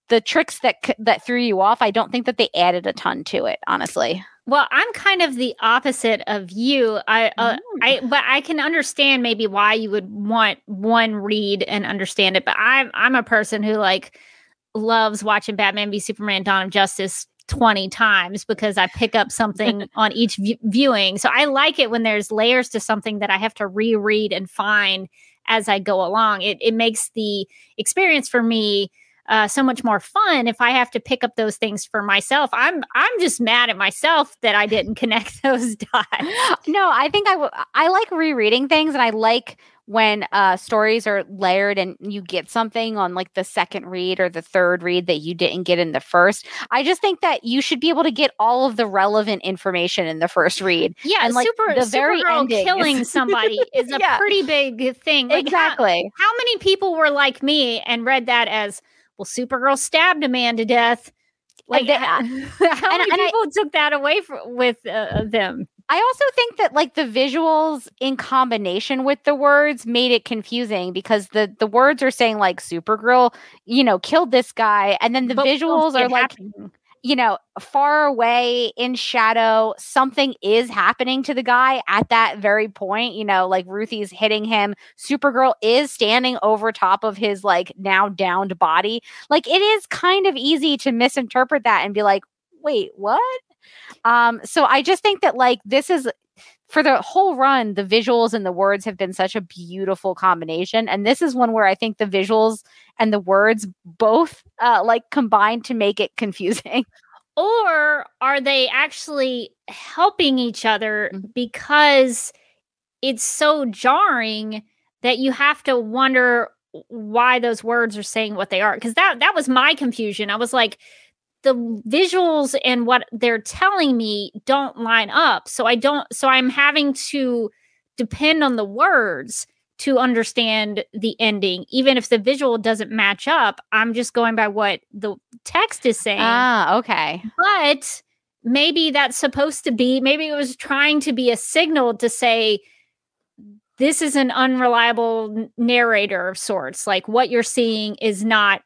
D: the tricks that that threw you off, I don't think that they added a ton to it, honestly.
B: Well, I'm kind of the opposite of you. I, uh, I, but I can understand maybe why you would want one read and understand it. But I'm, I'm a person who like loves watching Batman v Superman: Dawn of Justice 20 times because I pick up something on each v- viewing. So I like it when there's layers to something that I have to reread and find as I go along. It it makes the experience for me uh, so much more fun if I have to pick up those things for myself. I'm I'm just mad at myself that I didn't connect those dots.
D: no, I think I w- I like rereading things, and I like when uh, stories are layered and you get something on like the second read or the third read that you didn't get in the first. I just think that you should be able to get all of the relevant information in the first read.
B: Yeah,
D: And, like,
B: super
D: the very ending is-
B: killing somebody is a
D: Yeah.
B: pretty big thing. Like, how-
D: exactly.
B: How, many people were like me and read that as well? Supergirl stabbed a man to death. Like,
D: they-
B: how
D: and-
B: many
D: and I-
B: people took that away from, with uh, them?
D: I also think that like the visuals in combination with the words made it confusing because the the words are saying like Supergirl, you know, killed this guy, and then the
B: But
D: visuals are like. You know, far away in shadow, something is happening to the guy at that very point. You know, like Ruthie's hitting him. Supergirl is standing over top of his like now downed body. Like it is kind of easy to misinterpret that and be like, wait, what? Um, so I just think that like this is for the whole run, the visuals and the words have been such a beautiful combination. And this is one where I think the visuals and the words both uh, like combine to make it confusing.
B: Or are they actually helping each other
D: Mm-hmm.
B: because it's so jarring that you have to wonder why those words are saying what they are? Because that that was my confusion. I was like, the visuals and what they're telling me don't line up. So I don't so I'm having to depend on the words to understand the ending. Even if the visual doesn't match up, I'm just going by what the text is saying
D: Ah, okay.
B: but maybe that's supposed to be maybe it was trying to be a signal to say this is an unreliable narrator of sorts like what you're seeing is not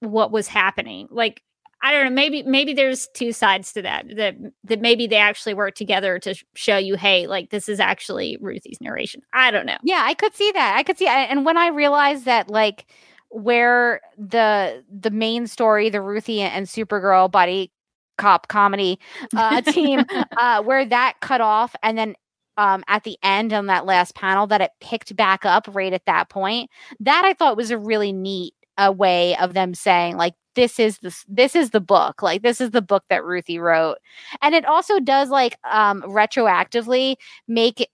B: what was happening like i don't know maybe maybe there's two sides to that that that maybe they actually work together to sh- show you hey like this is actually ruthie's narration i don't know
D: Yeah, I could see that. I could see and when I realized that like where the the main story, the Ruthie and Supergirl body cop comedy uh team uh where that cut off and then um at the end on that last panel that it picked back up right at that point that i thought was a really neat uh, way of them saying like this is the this is the book like this is the book that ruthie wrote. And it also does like um retroactively make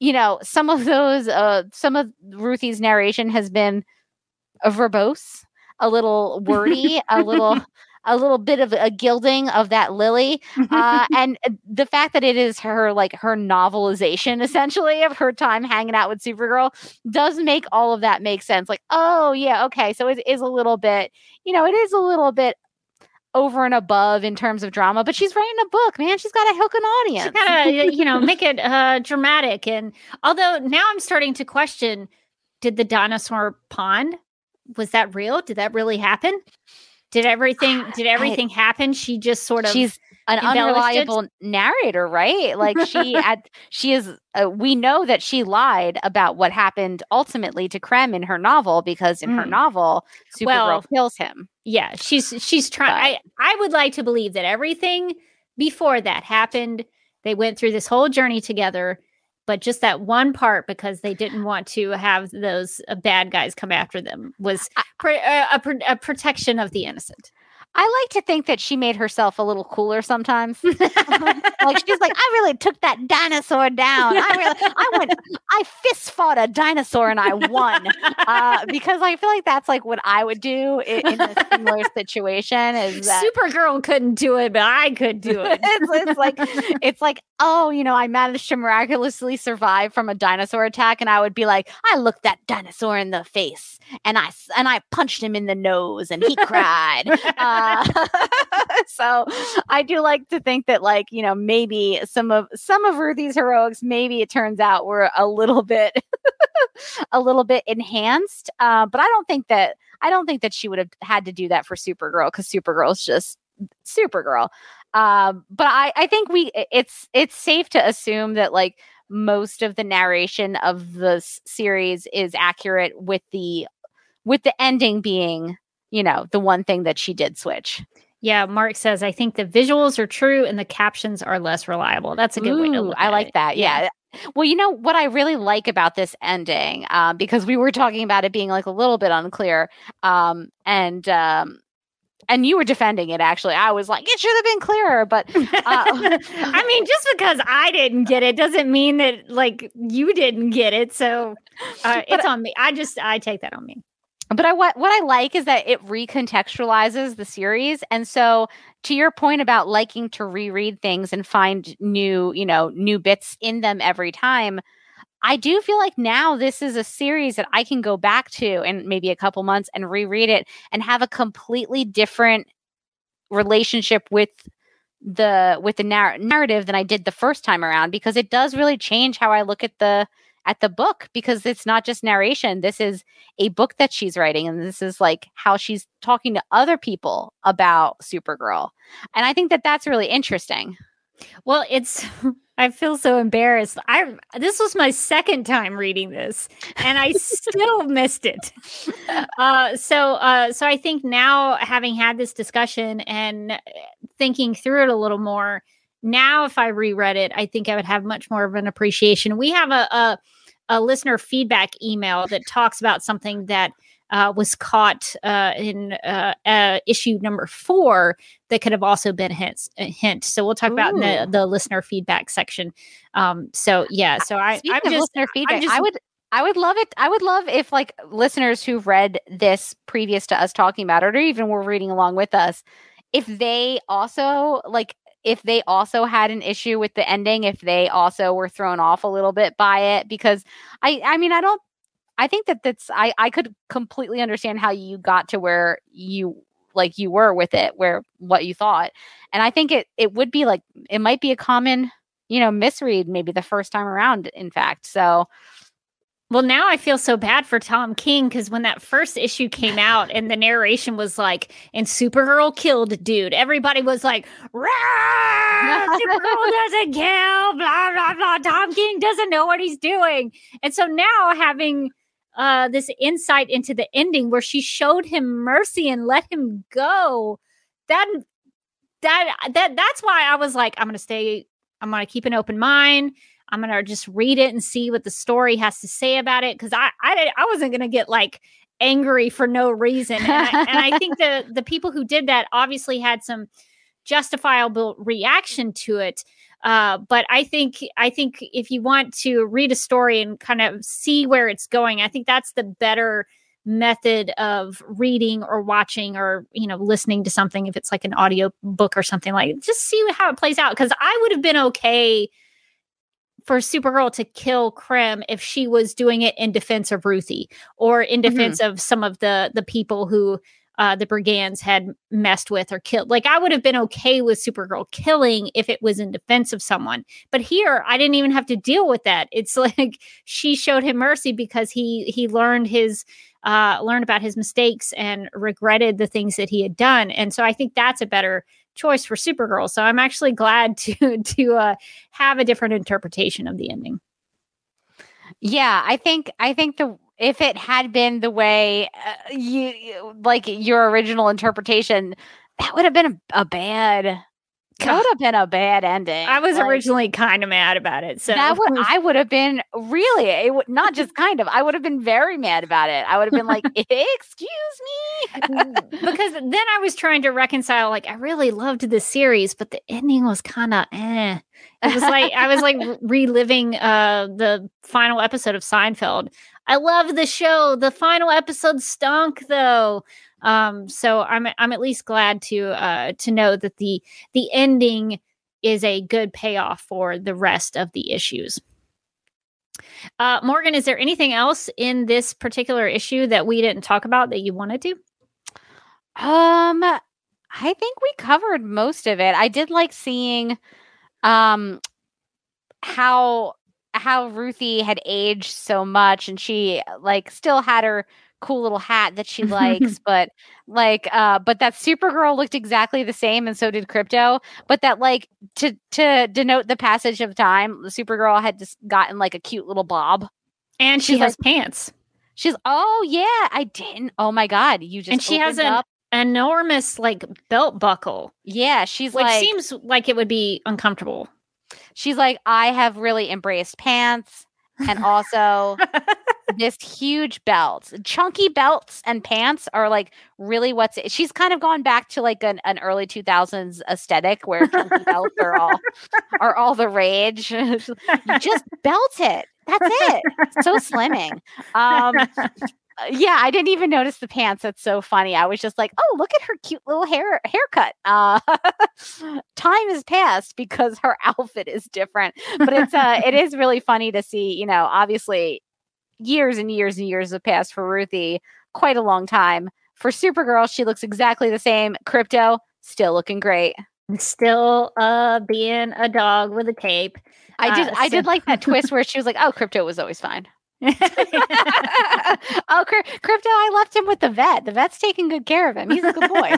D: you know some of those uh some of ruthie's narration has been verbose a little wordy a little a little bit of a gilding of that lily uh, and the fact that it is her like her novelization essentially of her time hanging out with supergirl does make all of that make sense like oh yeah okay so it is a little bit you know it is a little bit over and above in terms of drama but she's writing a book man she's got to hook an audience
B: She's gotta, you know, make it uh, dramatic. And although now I'm starting to question, did the dinosaur pond was that real? Did that really happen? Did everything? Did everything happen? She just sort of.
D: she's an
B: embellished it?
D: unreliable narrator right like she at she is uh, we know that she lied about what happened ultimately to krem in her novel because in her
B: Mm.
D: novel supergirl
B: Well,
D: kills him
B: yeah, she's she's trying. I I would like to believe that everything before that happened. They went through this whole journey together, but just that one part because they didn't want to have those uh, bad guys come after them was pr- uh, a, pr- a protection of the innocent.
D: I like to think that she made herself a little cooler sometimes. like she's like, I really took that dinosaur down. I really, I went, I fist fought a dinosaur and I won. Uh, because I feel like that's like what I would do in, in a similar situation. Is that
B: Supergirl couldn't do it, but I could do it.
D: it's, it's like it's like oh you know i managed to miraculously survive from a dinosaur attack and i would be like i looked that dinosaur in the face and i and i punched him in the nose and he cried uh, so i do like to think that like you know maybe some of some of ruthie's heroics maybe it turns out were a little bit a little bit enhanced uh, but i don't think that i don't think that she would have had to do that for supergirl because supergirl's just supergirl. Um but i i think we it's it's safe to assume that like most of the narration of the series is accurate with the with the ending being you know the one thing that she did switch
B: Yeah, Mark says, I think the visuals are true and the captions are less reliable. That's a good way to look
D: I like
B: it.
D: that. Yeah. Well, you know what I really like about this ending, um, because we were talking about it being like a little bit unclear, um, and um, and you were defending it. Actually, I was like, it should have been clearer, but uh,
B: I mean, just because I didn't get it doesn't mean that like you didn't get it. So uh, it's on me. I just I take that on me.
D: But I what what I like is that it recontextualizes the series, and so to your point about liking to reread things and find new you know new bits in them every time. I do feel like now this is a series that I can go back to in maybe a couple months and reread it and have a completely different relationship with the with the narr- narrative than I did the first time around because it does really change how I look at the at the book because it's not just narration this is a book that she's writing and this is like how she's talking to other people about Supergirl and I think that that's really interesting
B: Well, it's I feel so embarrassed. I this was my second time reading this and I still missed it. Uh so uh so I think now having had this discussion and uh, thinking through it a little more, now if I reread it, I think I would have much more of an appreciation. We have a a, a listener feedback email that talks about something that uh, was caught uh, in uh, uh, issue number four that could have also been a hint. A hint. So we'll talk about in the, the listener feedback section. Um, so yeah, so I,
D: Speaking
B: I'm
D: of
B: just
D: listener feedback,
B: just-
D: I would I would love it. I would love if like listeners who've read this previous to us talking about it, or even were reading along with us, if they also like if they also had an issue with the ending, if they also were thrown off a little bit by it, because I I mean I don't I think that that's I I could completely understand how you got to where you like you were with it, where what you thought, and I think it it would be like it might be a common you know misread maybe the first time around in fact. So
B: Well, now I feel so bad for Tom King because when that first issue came out and the narration was like, and Supergirl killed dude, everybody was like, "Rah! Supergirl doesn't kill, blah, blah, blah. Tom King doesn't know what he's doing. And so now having uh, this insight into the ending where she showed him mercy and let him go, that, that, that, that's why I was like, I'm going to stay, I'm going to keep an open mind. I'm gonna just read it and see what the story has to say about it because I, I didn't- I wasn't gonna get like angry for no reason, and I, and I think the the people who did that obviously had some justifiable reaction to it. Uh, but I think I think if you want to read a story and kind of see where it's going, I think that's the better method of reading or watching or you know listening to something if it's like an audio book or something like just see how it plays out because i would have been okay for Supergirl to kill Krem if she was doing it in defense of Ruthie or in defense of some of the the people who uh, the brigands had messed with or killed. Like I would have been okay with Supergirl killing if it was in defense of someone. But here, I didn't even have to deal with that. It's like she showed him mercy because he he learned his uh learned about his mistakes and regretted the things that he had done. And so I think that's a better choice for Supergirl. So I'm actually glad to to uh, have a different interpretation of the ending.
D: yeah i think i think the if it had been the way uh, you like your original interpretation that would have been a, a bad that would have been a bad ending
B: I was
D: Like,
B: originally kind of mad about it. So
D: that would I would have been really it would not just kind of I would have been very mad about it. I would have been like, "Excuse me."
B: because then I was trying to reconcile like I really loved this series, but the ending was kind of eh. It was like I was like reliving uh the final episode of Seinfeld. I love the show. The final episode stunk though. Um so I'm I'm at least glad to uh to know that the the ending is a good payoff for the rest of the issues. Uh, Morgan, is there anything else in this particular issue that we didn't talk about that you wanted to?
D: Um I think we covered most of it. I did like seeing um how how Ruthie had aged so much and she like still had her cool little hat that she likes but like uh but that supergirl looked exactly the same and so did krypto but that like to to denote the passage of time the supergirl had just gotten like a cute little bob
B: And she
D: She's
B: has pants.
D: she's oh yeah i didn't oh my god you just
B: And she has an- enormous like belt buckle,
D: Yeah, she's
B: which
D: like
B: seems like it would be uncomfortable.
D: she's like I have really embraced pants and also this huge belt. Chunky belts and pants are like really what's she's kind of gone back to like an, an early 2000s aesthetic where chunky belts are all are all the rage. just belt it. That's it. So slimming. Um yeah, I didn't even notice the pants. That's so funny. I was just like, "Oh, look at her cute little hair haircut." Uh, time has passed because her outfit is different, but it's uh, it is really funny to see. You know, obviously, years and years and years have passed for Ruthie. Quite a long time for Supergirl. She looks exactly the same. Krypto still looking great.
B: Still uh being a dog with a cape.
D: I did.
B: Uh,
D: I did like that twist where she was like, "Oh, Krypto was always fine." oh, Cry- Krypto! I left him with the vet. The vet's taking good care of him. He's a good boy.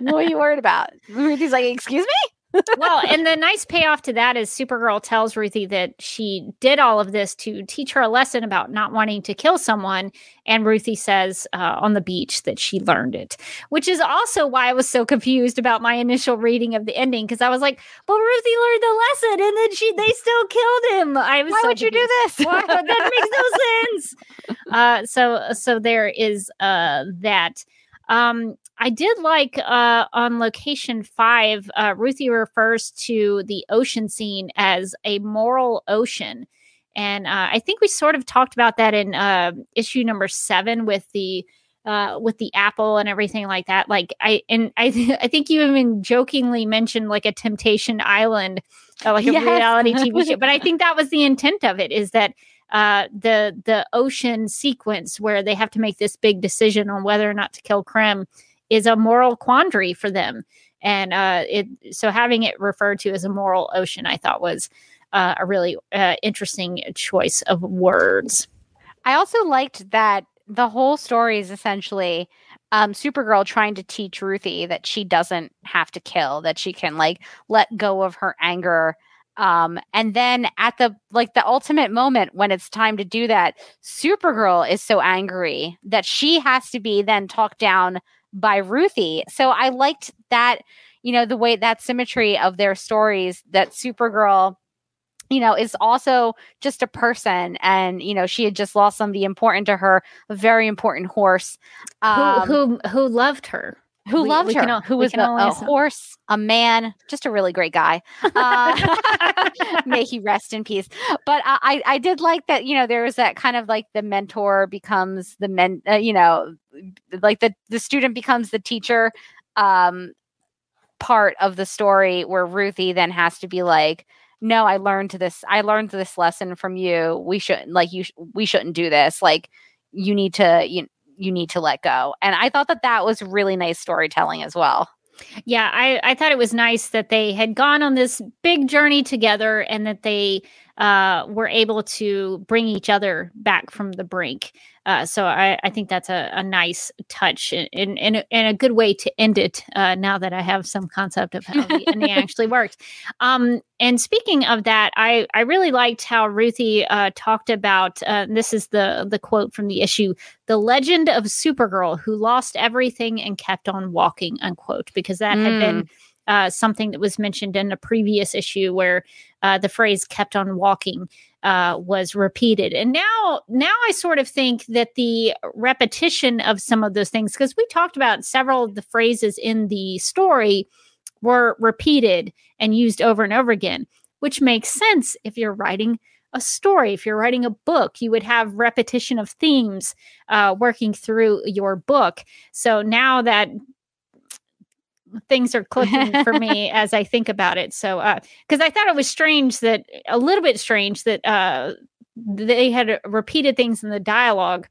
D: what are you worried about? Ruthie's like, "Excuse me."
B: Well, and the nice payoff to that is Supergirl tells Ruthie that she did all of this to teach her a lesson about not wanting to kill someone. And Ruthie says uh, on the beach that she learned it, which is also why I was so confused about my initial reading of the ending because I was like, "Well, Ruthie learned the lesson, and then she they still killed him." I was
D: Why
B: so
D: would you do this?
B: Why? that makes no sense. Uh, so so there is uh, that. Um, I did like uh, on location five, uh, Ruthie refers to the ocean scene as a moral ocean. And uh, I think we sort of talked about that in uh, issue number seven with the uh, with the apple and everything like that. Like I and I th- I think you even jokingly mentioned like a Temptation Island, uh, like a
D: Yes.
B: reality TV show. But I think that was the intent of it is that uh, the the ocean sequence where they have to make this big decision on whether or not to kill Krem is a moral quandary for them. And uh, it so having it referred to as a moral ocean, I thought was uh, a really uh, interesting choice of words.
D: I also liked that the whole story is essentially um, Supergirl trying to teach Ruthie that she doesn't have to kill, that she can like let go of her anger. Um, and then at the like the ultimate moment when it's time to do that, Supergirl is so angry that she has to be then talked down by Ruthie. So I liked that, you know, the way that symmetry of their stories that Supergirl you know, is also just a person. And, you know, she had just lost somebody important to her, a very important horse. Um,
B: who who who loved her?
D: Who
B: we-
D: loved
B: we
D: her, who was a, a horse, a man, just a really great guy. Uh, may he rest in peace. But I, I I did like that, you know, there was that kind of like the mentor becomes the men, uh, you know, like the, the student becomes the teacher um, part of the story where Ruthie then has to be like, no, I learned this. I learned this lesson from you. We shouldn't like you. sh- We shouldn't do this. Like you need to you you need to let go. And I thought that that was really nice storytelling as well.
B: Yeah, I, I thought it was nice that they had gone on this big journey together and that they uh, were able to bring each other back from the brink. Uh, so I, I think that's a, a nice touch and, and, and, a, good way to end it uh, now that I have some concept of how the ending actually worked. Um, and speaking of that, I, I really liked how Ruthie uh, talked about uh, this is the, the quote from the issue the legend of Supergirl who lost everything and kept on walking, unquote, because that had been uh, something that was mentioned in a previous issue where uh, the phrase kept on walking uh, was repeated. And now, now I sort of think that the repetition of some of those things, because we talked about several of the phrases in the story were repeated and used over and over again, which makes sense if you're writing a story. If you're writing a book, you would have repetition of themes uh, working through your book. So now that things are clicking for me as I think about it. So, because I thought it was strange that a little bit strange that uh, they had repeated things in the dialogue,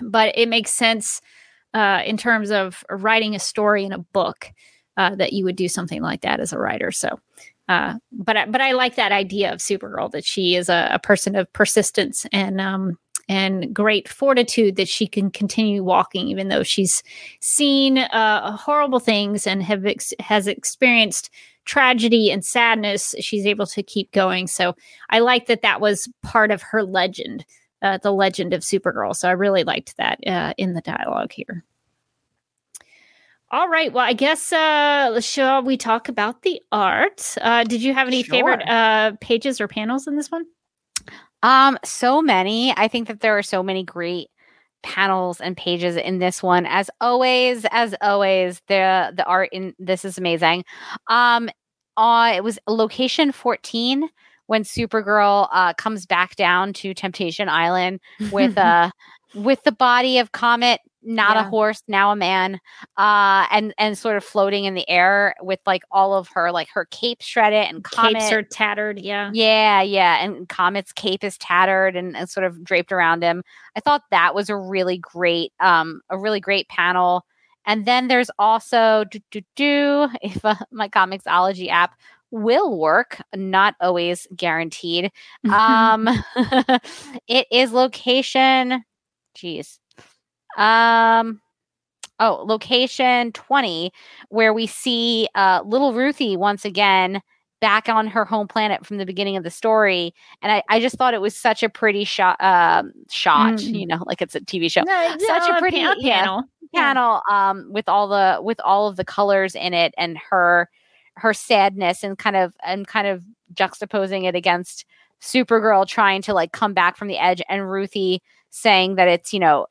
B: but it makes sense uh, in terms of writing a story in a book uh, that you would do something like that as a writer. So, uh, but I, but I like that idea of Supergirl that she is a, a person of persistence and um, and great fortitude that she can continue walking even though she's seen uh, horrible things and have ex- has experienced tragedy and sadness. She's able to keep going. So I like that that was part of her legend, uh, the legend of Supergirl. So I really liked that uh, in the dialogue here. All right. Well, I guess uh shall we talk about the art? Uh did you have any favorite uh pages or panels in this one?
D: Um, so many. I think that there are so many great panels and pages in this one. As always, as always, the the art in this is amazing. Um, uh, it was location 14 when Supergirl uh comes back down to Temptation Island with uh with the body of Comet, not a horse, now a man, uh, and and sort of floating in the air with like all of her like her cape shredded and Comet.
B: Capes are tattered, yeah.
D: Yeah, yeah. And Comet's cape is tattered and, and sort of draped around him. I thought that was a really great, um, a really great panel. And then there's also do do do if uh, my Comixology app will work, not always guaranteed. Um, it is location. Geez. Um. Oh, location 20, where we see uh, little Ruthie once again back on her home planet from the beginning of the story. And I, I just thought it was such a pretty shot, um, shot,
B: Mm.
D: you know, like it's a TV show
B: No,
D: Such a pretty- yeah.
B: panel. Yeah.
D: panel um with all the with all of the colors in it and her her sadness and kind of and kind of juxtaposing it against Supergirl trying to like come back from the edge and Ruthie saying that it's you know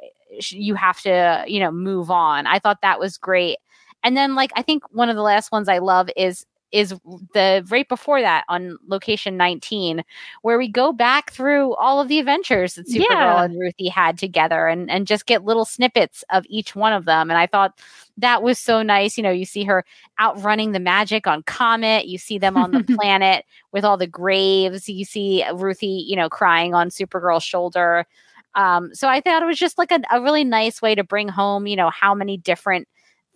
D: you have to you know move on. I thought that was great. And then like I think one of the last ones I love is is the right before that on location 19 where we go back through all of the adventures that Supergirl
B: Yeah.
D: and Ruthie had together and and just get little snippets of each one of them and I thought that was so nice you know you see her outrunning the magic on Comet you see them on the planet with all the graves you see Ruthie you know crying on Supergirl's shoulder um so I thought it was just like a, a really nice way to bring home you know how many different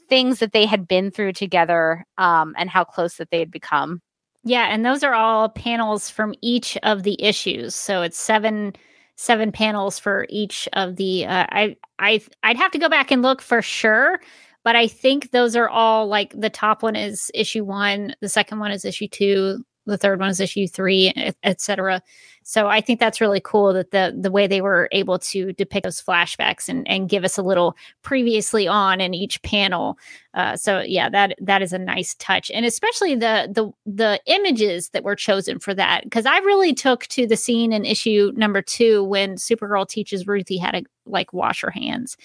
D: things that they had been through together um and how close that they had become
B: Yeah, and those are all panels from each of the issues. So it's seven seven panels for each of the uh, I I I'd have to go back and look for sure, but I think those are all like the top one is issue 1, the second one is issue 2, the third one is issue 3, et, et cetera. So I think that's really cool that the the way they were able to depict those flashbacks and and give us a little previously on in each panel uh, so yeah, that that is a nice touch, and especially the the the images that were chosen for that because I really took to the scene in issue number two when Supergirl teaches Ruthie how to like wash her hands.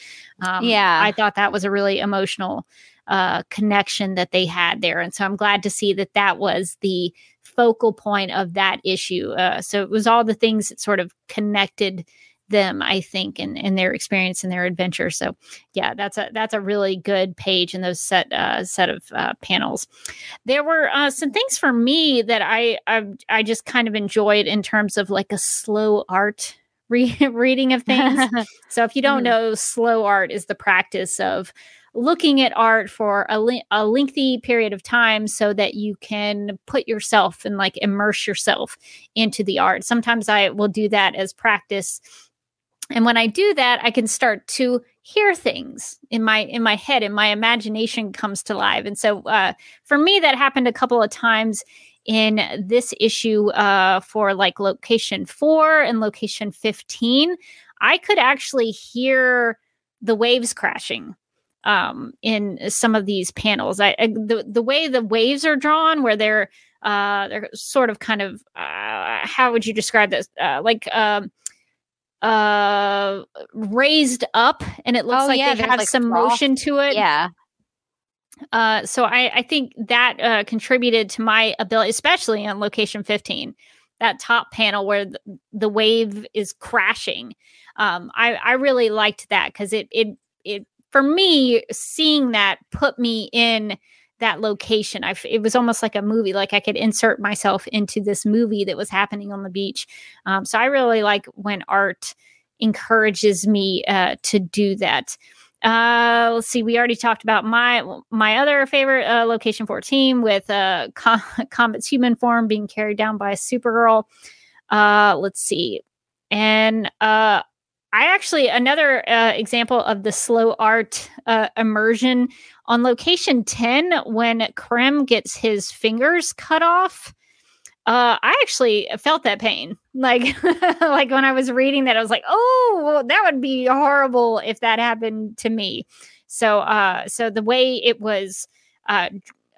B: Um,
D: Yeah.
B: I thought that was a really emotional uh, connection that they had there, and so I'm glad to see that that was the focal point of that issue. Uh, so it was all the things that sort of connected them, I think, and in, their experience and their adventure. So yeah, that's a that's a really good page in those set uh, set of uh, panels. There were uh, some things for me that I, I I just kind of enjoyed in terms of like a slow art re- reading of things. so if you don't
D: Mhm.
B: know, slow art is the practice of looking at art for a, le- a lengthy period of time so that you can put yourself and like immerse yourself into the art. Sometimes I will do that as practice. And when i do that i can start to hear things in my in my head and my imagination comes to life. And so uh, for me that happened a couple of times in this issue uh, for like location 4 and location 15 i could actually hear the waves crashing um, in some of these panels. I, I the, the way the waves are drawn where they're uh, they're sort of kind of uh, how would you describe this? Uh, like um, uh raised up and it looks
D: Oh,
B: like
D: yeah,
B: they have
D: like,
B: some
D: froth.
B: motion to it.
D: Yeah.
B: Uh so i i think that uh contributed to my ability especially on location 15 that top panel where the, the wave is crashing. Um i i really liked that because it it it for me seeing that put me in that location i it was almost like a movie like i could insert myself into this movie that was happening on the beach. Um, so i really like when art encourages me uh, to do that. Uh let's see we already talked about my my other favorite uh, location 14 with uh Com- comet's human form being carried down by supergirl. Uh let's see. And uh i actually another uh, example of the slow art uh, immersion. On location 10 when Krem gets his fingers cut off uh i actually felt that pain. Like like when i was reading that i was like oh well, that would be horrible if that happened to me. So, uh, so the way it was uh,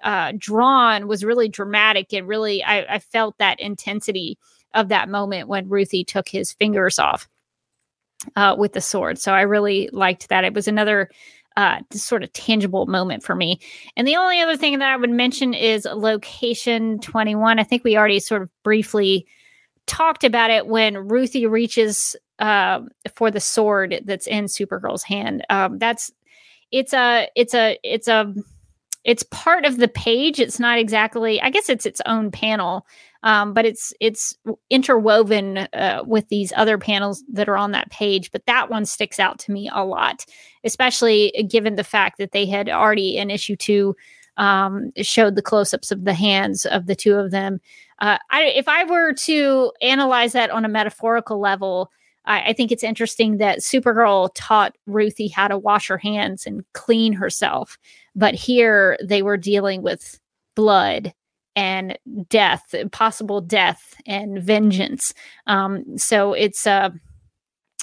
B: uh, drawn was really dramatic. And really, I, I felt that intensity of that moment when Ruthie took his fingers off uh, with the sword. So I really liked that. It was another uh, sort of tangible moment for me. And the only other thing that I would mention is location 21. I think we already sort of briefly talked about it when Ruthie reaches uh, for the sword that's in Supergirl's hand. Um, that's it's a it's a it's a it's part of the page. It's not exactly. I guess it's its own panel, um, but it's it's interwoven uh, with these other panels that are on that page. But that one sticks out to me a lot, especially given the fact that they had already in issue two um, showed the close-ups of the hands of the two of them. Uh, I, if I were to analyze that on a metaphorical level, I, I think it's interesting that Supergirl taught Ruthie how to wash her hands and clean herself, but here they were dealing with blood and death, possible death and vengeance. Um, so it's uh,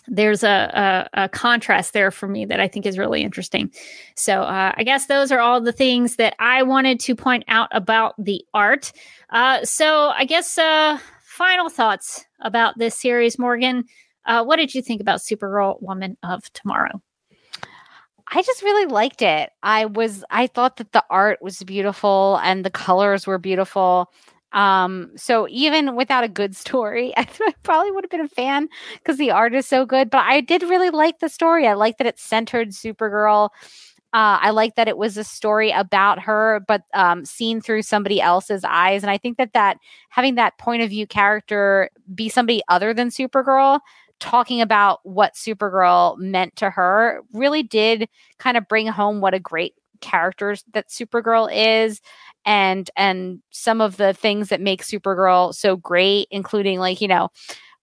B: there's a, a, a, contrast there for me that I think is really interesting. So uh, I guess those are all the things that I wanted to point out about the art. Uh, so I guess uh, final thoughts about this series, Morgan. Uh, what did you think about Supergirl Woman of Tomorrow?
D: I just really liked it. I was I thought that the art was beautiful and the colors were beautiful. Um, so even without a good story, I probably would have been a fan because the art is so good. But I did really like the story. I like that it centered Supergirl. Uh, I like that it was a story about her, but um, seen through somebody else's eyes. And I think that that having that point of view character be somebody other than Supergirl talking about what Supergirl meant to her really did kind of bring home what a great character that Supergirl is and and some of the things that make Supergirl so great including like you know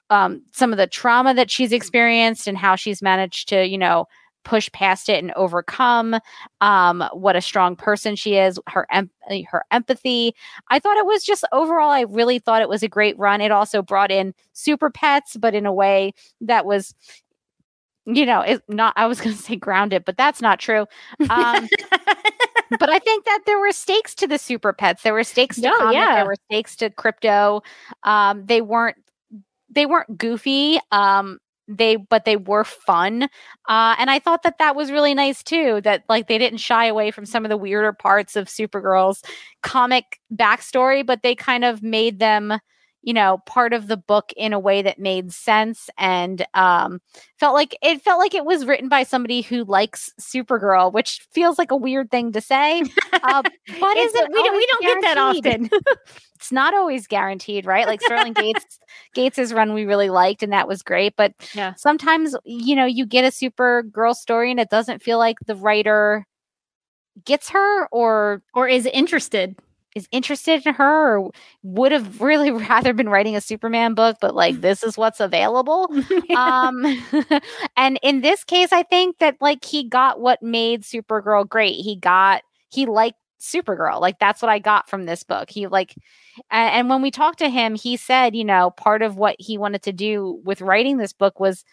D: um, some of the trauma that she's experienced and how she's managed to you know push past it and overcome um, what a strong person she is her em- her empathy. I thought it was just overall i really thought it was a great run. It also brought in super pets but in a way that was you know it not i was going to say grounded but that's not true. Um, but i think that there were stakes to the super pets. There were stakes to
B: Oh,
D: Comet,
B: yeah.
D: there were stakes to Krypto. Um, they weren't they weren't goofy. Um, they but they were fun uh and i thought that that was really nice too that like they didn't shy away from some of the weirder parts of supergirl's comic backstory but they kind of made them you know part of the book in a way that made sense and um felt like it felt like it was written by somebody who likes supergirl which feels like a weird thing to say uh, but is it
B: we don't- we don't get that
D: often. it's not always guaranteed, right? Like Sterling Gates Gates's run we really liked and that was great, but
B: Yeah.
D: sometimes you know you get a Supergirl story and it doesn't feel like the writer gets her or
B: Or is interested?
D: Is interested in her or would have really rather been writing a Superman book, but like this is what's available. um and in this case i think that like he got what made supergirl great. He got he liked supergirl. Like that's what i got from this book. He like a- and, when we talked to him he said you know part of what he wanted to do with writing this book was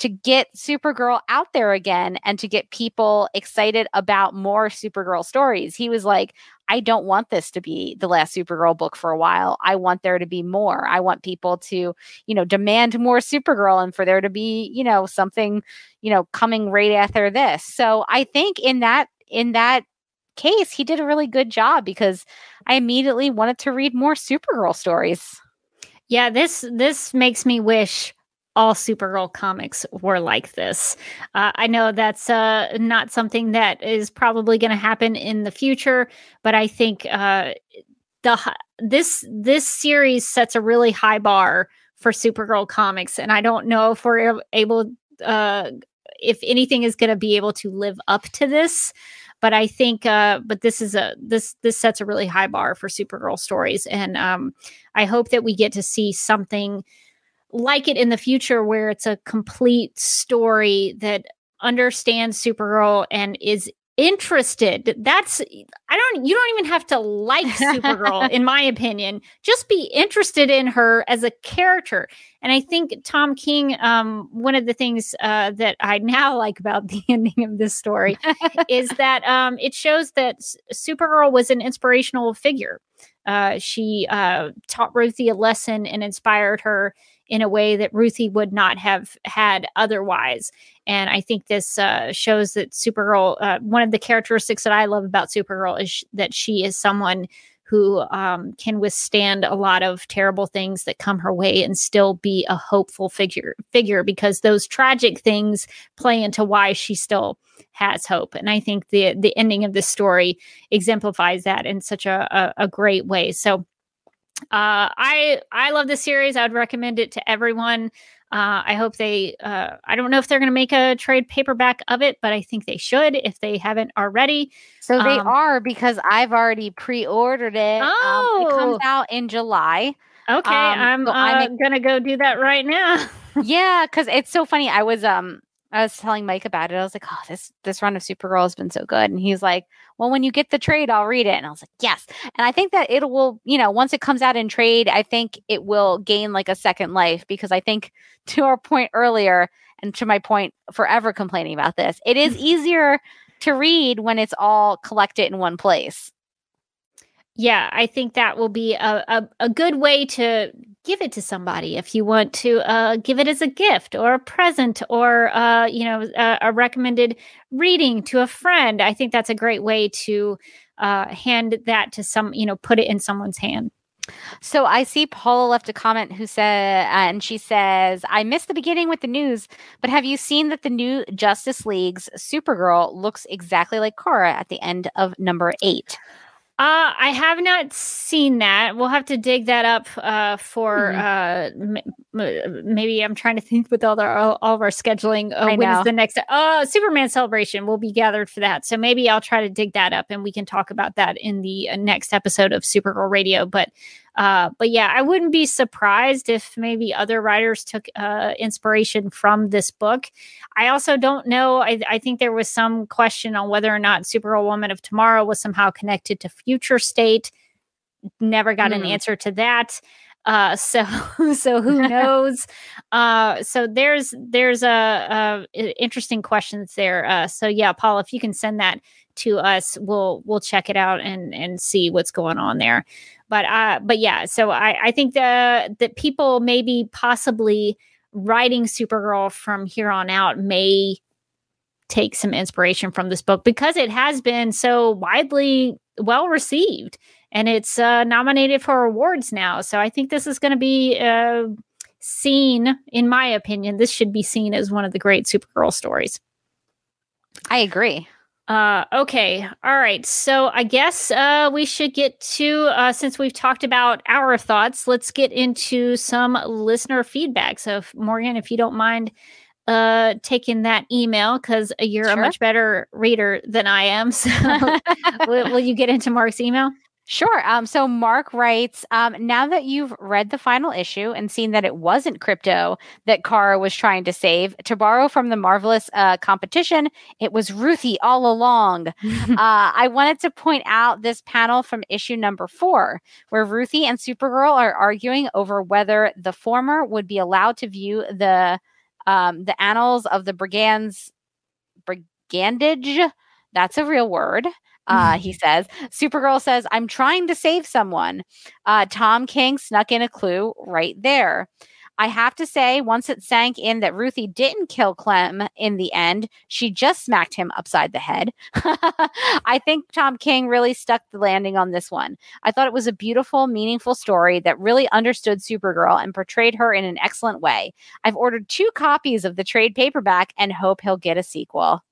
D: to get supergirl out there again and to get people excited about more supergirl stories. He was like i don't want this to be the last supergirl book for a while. I want there to be more. I want people to you know demand more supergirl and for there to be you know something you know coming right after this. So i think in that in that case he did a really good job because i immediately wanted to read more supergirl stories.
B: Yeah, this this makes me wish all Supergirl comics were like this. Uh, I know that's uh, not something that is probably going to happen in the future, but I think uh, the this this series sets a really high bar for Supergirl comics, and I don't know if we're able uh, if anything is going to be able to live up to this. But I think, uh, but this is a this this sets a really high bar for Supergirl stories, and um, I hope that we get to see something like it in the future where it's a complete story that understands Supergirl and is interested. That's I don't you don't even have to like Supergirl in my opinion. Just be interested in her as a character. And I think Tom King um one of the things uh that I now like about the ending of this story is that um it shows that Supergirl was an inspirational figure. Uh she uh taught Ruthie a lesson and inspired her in a way that Ruthie would not have had otherwise. And I think this uh, shows that Supergirl, uh, one of the characteristics that I love about Supergirl is sh- that she is someone who um, can withstand a lot of terrible things that come her way and still be a hopeful figure figure because those tragic things play into why she still has hope and i think the the ending of this story exemplifies that in such a, a, a great way so uh, I I love this series. I would recommend it to everyone. Uh, I hope they. Uh, I don't know if they're going to make a trade paperback of it, but I think they should if they haven't already.
D: So they
B: Um,
D: are because I've already pre-ordered it. Um, it comes
B: Oh.
D: out in July.
B: Okay,
D: Um,
B: I'm
D: so I'm
B: uh,
D: ex-
B: gonna go do that right now.
D: yeah, because it's so funny. I was um I was telling Mike about it. I was like, oh, this this run of Supergirl has been so good, and he's like, well, when you get the trade, I'll read it. And I was like, yes. And I think that it will, you know, once it comes out in trade, I think it will gain like a second life because I think to our point earlier and to my point forever complaining about this, it is easier to read when it's all collected in one place.
B: Yeah, I think that will be a, a, a good way to give it to somebody if you want to uh, give it as a gift or a present or uh, you know a, a recommended reading to a friend. I think that's a great way to uh, hand that to some you know put it in someone's hand.
D: So I see Paula left a comment who said, and she says, I missed the beginning with the news, but have you seen that the new Justice League's Supergirl looks exactly like Kara at the end of number eight?
B: Uh, I have not seen that. We'll have to dig that up uh, for
D: Hmm.
B: uh, m- maybe I'm trying to think with all, the, all, all of our scheduling. Uh, when is the next uh, Superman celebration? We'll be gathered for that. So maybe I'll try to dig that up and we can talk about that in the uh, next episode of Supergirl Radio. But uh, but yeah, I wouldn't be surprised if maybe other writers took uh, inspiration from this book. I also don't know. I, I think there was some question on whether or not Supergirl Woman of Tomorrow was somehow connected to Future State. Never got an
D: Hmm.
B: answer to that. Uh, so so who knows? uh, so there's there's a, a i- interesting questions there. Uh, so yeah, Paul, if you can send that to us, we'll we'll check it out and and see what's going on there. But uh, but yeah, so I I think the that people maybe possibly writing Supergirl from here on out may take some inspiration from this book because it has been so widely well received and it's uh, nominated for awards now. So I think this is going to be uh, seen, in my opinion, this should be seen as one of the great Supergirl stories.
D: I agree.
B: Uh, okay. All right. So I guess uh, we should get to, uh, since we've talked about our thoughts, let's get into some listener feedback. So, if, Morgan, if you don't mind uh, taking that email, because you're a much better reader than I am. So, will, will you get into Mark's email?
D: Sure. Um, so Mark writes, um, now that you've read the final issue and seen that it wasn't Krypto that Kara was trying to save, to borrow from the marvelous uh, competition, it was Ruthie all along. uh, I wanted to point out this panel from issue number four, where Ruthie and Supergirl are arguing over whether the former would be allowed to view the um, the annals of the brigands brigandage. That's a real word. Uh, he says. Supergirl says, I'm trying to save someone. Uh, Tom King snuck in a clue right there. I have to say, once it sank in that Ruthie didn't kill Krem in the end, she just smacked him upside the head. I think Tom King really stuck the landing on this one. I thought it was a beautiful, meaningful story that really understood Supergirl and portrayed her in an excellent way. I've ordered two copies of the trade paperback and hope he'll get a sequel.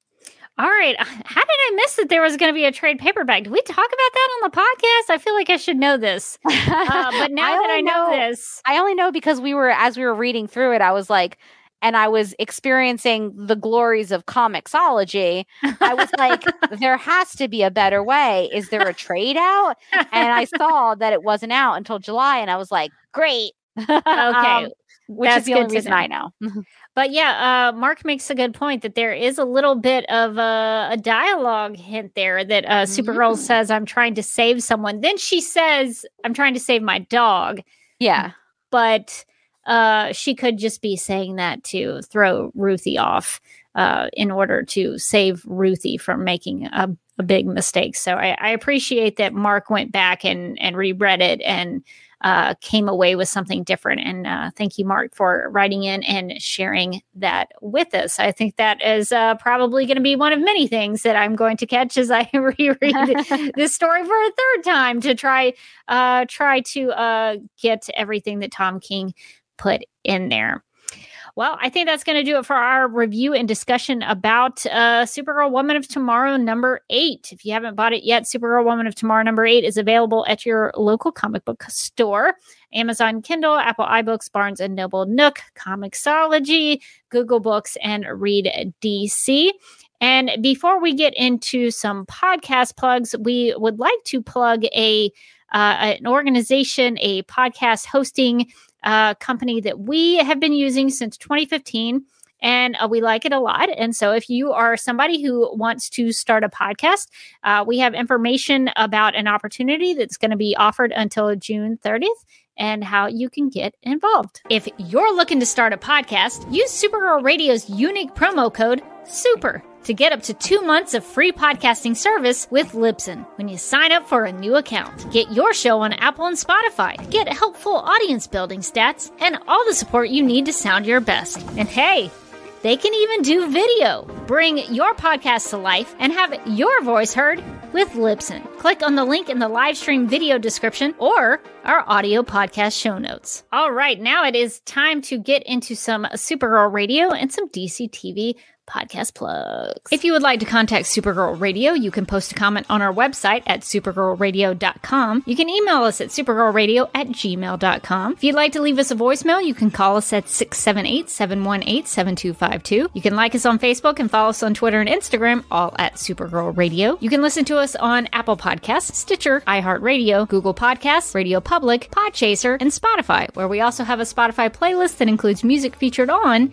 B: All right. How did I miss that there was going to be a trade paperback? Did we talk about that on the podcast? I feel like I should know this. Uh, but now that I
D: only
B: know, this,
D: I only know because we were as we were reading through it, I was like, and I was experiencing the glories of Comixology. I was like, there has to be a better way. Is there a trade out? And I saw that it wasn't out until July, and I was like, great.
B: Okay.
D: Um, which
B: that's
D: is the only reason
B: know.
D: I know.
B: But yeah, uh, Mark makes a good point that there is a little bit of a, a dialogue hint there that uh, Supergirl
D: Mm.
B: says, I'm trying to save someone. Then she says, I'm trying to save my dog.
D: yeah.
B: But uh, she could just be saying that to throw Ruthie off uh, in order to save Ruthie from making a, a big mistake. So I, I appreciate that Mark went back and, and reread it and uh, came away with something different. And uh, thank you, Mark, for writing in and sharing that with us. I think that is uh, probably going to be one of many things that I'm going to catch as I reread this story for a third time to try uh, try to uh, get everything that Tom King put in there. Well, I think that's going to do it for our review and discussion about uh, Supergirl Woman of Tomorrow number eight. If you haven't bought it yet, Supergirl Woman of Tomorrow number eight is available at your local comic book store Amazon Kindle, Apple iBooks, Barnes and Noble Nook, Comixology, Google Books, and Read DC. And before we get into some podcast plugs, we would like to plug a uh, an organization, a podcast hosting uh, company that we have been using since 2015 and uh, we like it a lot. And so, if you are somebody who wants to start a podcast, uh, we have information about an opportunity that's going to be offered until June 30th and how you can get involved. If you're looking to start a podcast, use Supergirl Radio's unique promo code SUPER to get up to two months of free podcasting service with Libsyn when you sign up for a new account. Get your show on Apple and Spotify, get helpful audience building stats, and all the support you need to sound your best. And hey, they can even do video. Bring your podcast to life and have your voice heard with Libsyn. Click on the link in the live stream video description or our audio podcast show notes. All right, now it is time to get into some Supergirl Radio and some DC TV podcast plugs. If you would like to contact Supergirl Radio, you can post a comment on our website at supergirlradio.com. You can email us at supergirlradio at gmail.com. If you'd like to leave us a voicemail, you can call us at 678 718 7252. You can like us on Facebook and follow us on Twitter and Instagram, all at Supergirl Radio. You can listen to us on Apple Podcasts, Stitcher, iHeartRadio, Google Podcasts, Radio Public, Podchaser, and Spotify, where we also have a Spotify playlist that includes music featured on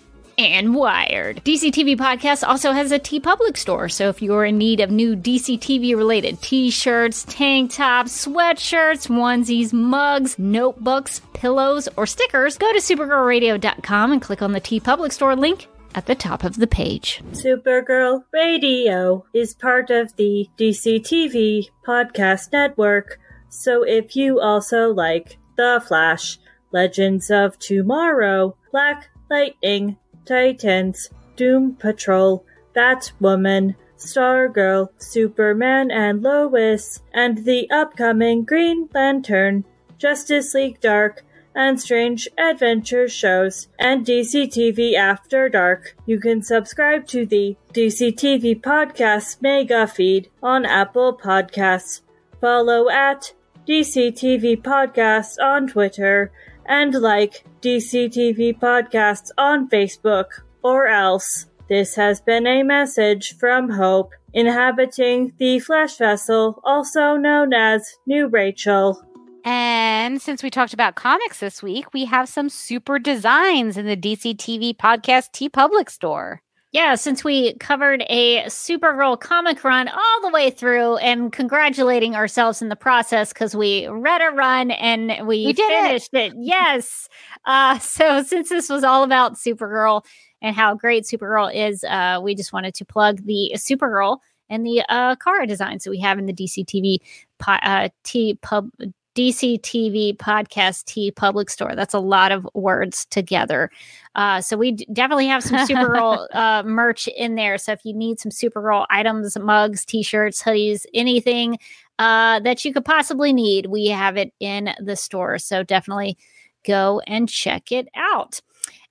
B: and Wired. DC TV Podcast also has a TeePublic store, so if you're in need of new DC TV related t shirts, tank tops, sweatshirts, onesies, mugs, notebooks, pillows, or stickers, go to supergirlradio.com and click on the TeePublic store link at the top of the page.
F: Supergirl Radio is part of the DC TV podcast network, so if you also like The Flash, Legends of Tomorrow, Black Lightning, Titans, Doom Patrol, Batwoman, Stargirl, Superman and Lois, and the upcoming Green Lantern, Justice League Dark, and Strange Adventure shows, and DC TV After Dark. You can subscribe to the DC TV Podcast Mega Feed on Apple Podcasts. Follow at DC TV Podcast on Twitter and like DC TV Podcasts on Facebook or else. This has been a message from Hope, inhabiting the Flash vessel, also known as New Rachel.
D: And since we talked about comics this week, we have some super designs in the DC TV podcast TeePublic store.
B: Yeah, since we covered a Supergirl comic run all the way through and congratulating ourselves in the process because we read a run and we,
D: We did it.
B: finished it. Yes. Uh, so since this was all about Supergirl and how great Supergirl is, uh, we just wanted to plug the Supergirl and the uh, Kara designs that we have in the DC TV po- uh, T pub DC TV podcast TeePublic store. That's a lot of words together. Uh, so we d- definitely have some Supergirl uh, merch in there. So if you need some Supergirl items, mugs, t-shirts, hoodies, anything uh, that you could possibly need, we have it in the store. So definitely go and check it out.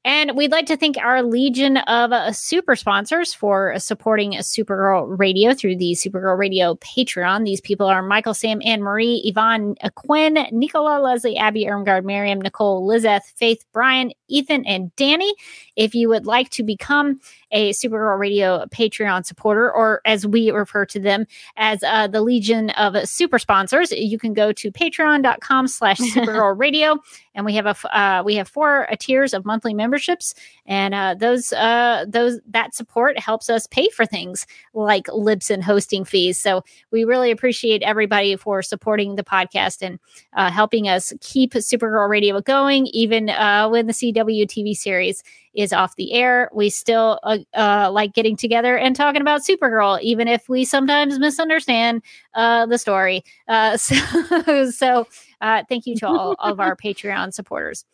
B: And we'd like to thank our legion of uh, super sponsors for supporting Supergirl Radio through the Supergirl Radio Patreon. These people are Michael, Sam, Anne Marie, Yvonne, Quinn, Nicola, Leslie, Abby, Ermgard, Miriam, Nicole, Lizeth, Faith, Brian, Ethan, and Danny. If you would like to become a Supergirl Radio Patreon supporter, or as we refer to them as uh, the Legion of Super Sponsors, you can go to patreon.com slash Supergirl Radio. And we have a uh, we have four uh, tiers of monthly memberships, and uh, those uh, those that support helps us pay for things like Libsyn hosting fees. So we really appreciate everybody for supporting the podcast and uh, helping us keep Supergirl Radio going, even uh, when the CW TV series is off the air. We still uh, uh, like getting together and talking about Supergirl, even if we sometimes misunderstand uh, the story. Uh, so, so uh, thank you to all of our Patreon supporters.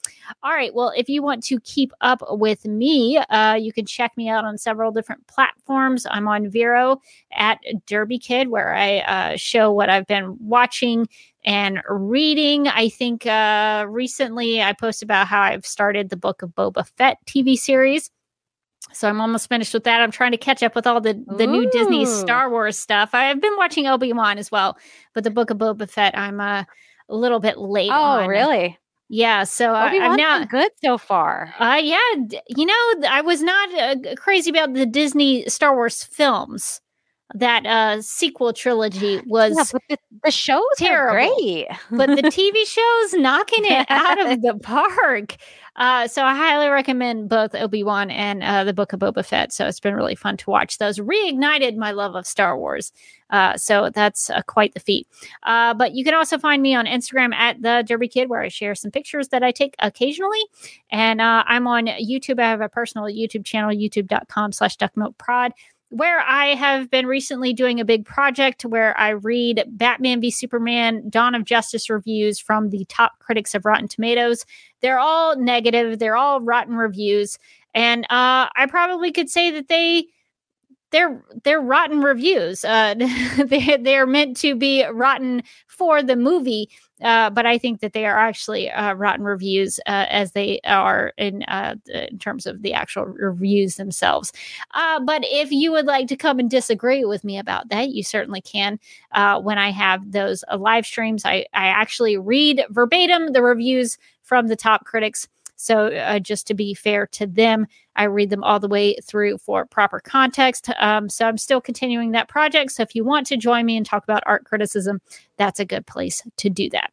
B: All right. Well, if you want to keep up with me, uh, you can check me out on several different platforms. I'm on Vero at Derby Kid, where I uh, show what I've been watching and reading. I think uh, recently I posted about how I've started the Book of Boba Fett TV series. So I'm almost finished with that. I'm trying to catch up with all the the new Disney Star Wars stuff. I've been watching Obi Wan as well, but the Book of Boba Fett I'm uh, a little bit late.
D: Oh,
B: on.
D: really?
B: Yeah. So uh,
D: Obi
B: I'm
D: Wan's
B: now.
D: good so far.
B: Uh, yeah, you know, I was not uh, crazy about the Disney Star Wars films. That uh, sequel trilogy was
D: Yeah, but the, the shows
B: terrible.
D: are great.
B: but the TV show's knocking it out of the park. Uh, so I highly recommend both Obi Wan and uh, the Book of Boba Fett. So it's been really fun to watch those. Reignited my love of Star Wars. Uh, so that's uh, quite the feat. Uh, but you can also find me on Instagram at the Derby Kid, where I share some pictures that I take occasionally. And uh, I'm on YouTube. I have a personal YouTube channel, youtube.com slash duckmilkprod where I have been recently doing a big project where I read Batman v Superman Dawn of Justice reviews from the top critics of Rotten Tomatoes. They're all negative, they're all rotten reviews, and uh, I probably could say that they they're they're rotten reviews. Uh, they they're meant to be rotten for the movie, uh, but I think that they are actually uh, rotten reviews uh, as they are in uh, in terms of the actual reviews themselves. Uh, but if you would like to come and disagree with me about that, you certainly can. Uh, when I have those live streams, I I actually read verbatim the reviews from the top critics. So, uh, just to be fair to them, I read them all the way through for proper context. Um, so, I'm still continuing that project. So, if you want to join me and talk about art criticism, that's a good place to do that.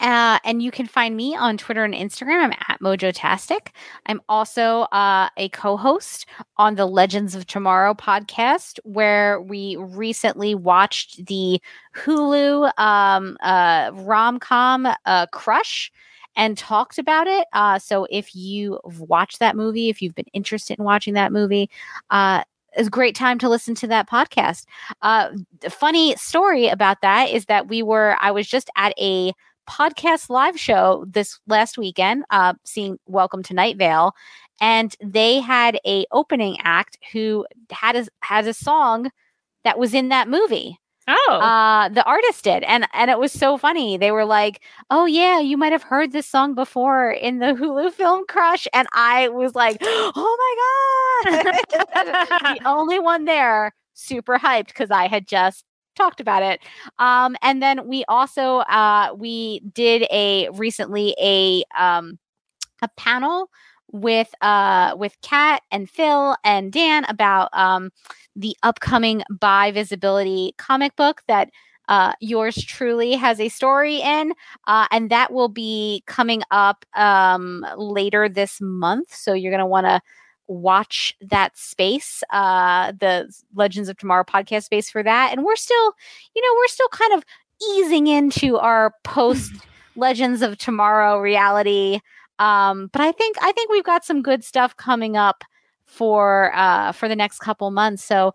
D: Uh, and you can find me on Twitter and Instagram. I'm at Mojotastic. I'm also uh, a co-host on the Legends of Tomorrow podcast, where we recently watched the Hulu um, uh, rom-com uh, Crush and talked about it. Uh, so if you've watched that movie, if you've been interested in watching that movie, uh, it's a great time to listen to that podcast. Uh, funny story about that is that we were, I was just at a podcast live show this last weekend, uh, seeing Welcome to Night Vale, and they had a opening act who had a has a song that was in that movie.
B: Oh,
D: Uh, the artist did, and and it was so funny. They were like, "Oh yeah, you might have heard this song before in the Hulu film Crush," and I was like, "Oh my god!" the only one there, super hyped because I had just talked about it. Um, and then we also uh, we did a recently a um, a panel with uh with Kat and Phil and Dan about um the upcoming by visibility comic book that uh, yours truly has a story in, uh, and that will be coming up um, later this month. So you're going to want to watch that space, uh, the Legends of Tomorrow podcast space for that. And we're still, you know, we're still kind of easing into our post Legends of Tomorrow reality. Um, but I think I think we've got some good stuff coming up for uh, for the next couple months. So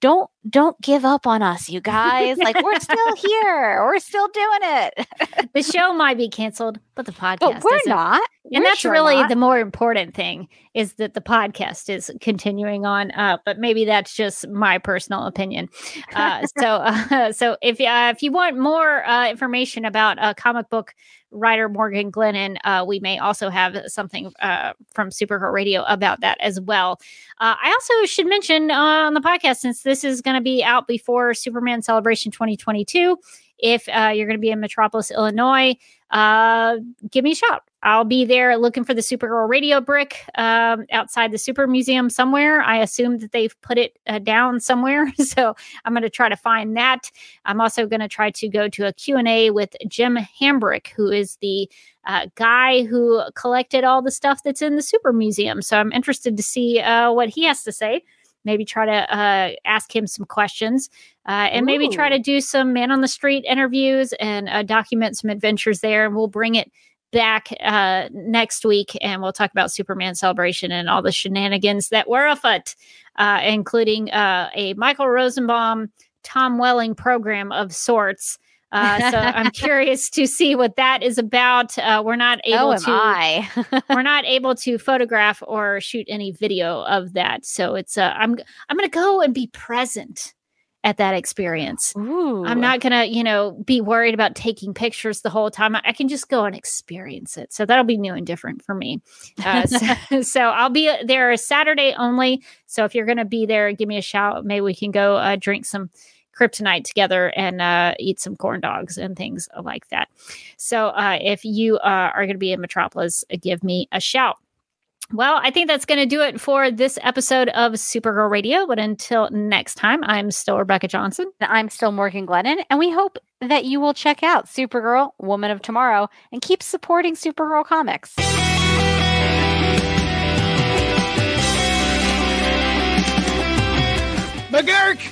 D: don't don't give up on us, you guys. Like we're still here. We're still doing it.
B: the show might be canceled, but the podcast
D: but we're
B: isn't.
D: not.
B: and
D: We're
B: that's
D: sure
B: really
D: not.
B: the more important thing is that the podcast is continuing on uh, but maybe that's just my personal opinion uh, so uh, so if uh, if you want more uh, information about uh, comic book writer morgan glennon uh, we may also have something uh, from supergirl radio about that as well uh, i also should mention uh, on the podcast since this is going to be out before superman celebration 2022 if uh, you're going to be in metropolis illinois uh, give me a shout. I'll be there looking for the Supergirl radio brick um, outside the Super Museum somewhere. I assume that they've put it uh, down somewhere, so I'm going to try to find that. I'm also going to try to go to a Q&A with Jim Hambrick, who is the uh, guy who collected all the stuff that's in the Super Museum. So I'm interested to see uh, what he has to say. Maybe try to uh, ask him some questions uh, and maybe try to do some man on the street interviews and uh, document some adventures there. And we'll bring it back uh, next week and we'll talk about Superman Celebration and all the shenanigans that were afoot, uh, including uh, a Michael Rosenbaum, Tom Welling program of sorts. Uh, so I'm curious to see what that is about. Uh, we're not able
D: oh,
B: to
D: I?
B: we're not able to photograph or shoot any video of that. So it's uh, I'm I'm gonna go and be present at that experience.
D: Ooh.
B: I'm not gonna, you know, be worried about taking pictures the whole time. I, I can just go and experience it. So that'll be new and different for me. Uh, so, so I'll be there Saturday only. So if you're gonna be there, give me a shout. Maybe we can go uh, drink some kryptonite together and uh, eat some corn dogs and things like that. So uh, if you uh, are going to be in Metropolis, uh, give me a shout. Well, I think that's going to do it for this episode of Supergirl Radio. But until next time, I'm still Rebecca Johnson.
D: I'm still Morgan Glennon, and we hope that you will check out Supergirl, Woman of Tomorrow, and keep supporting Supergirl comics.
E: McGurk!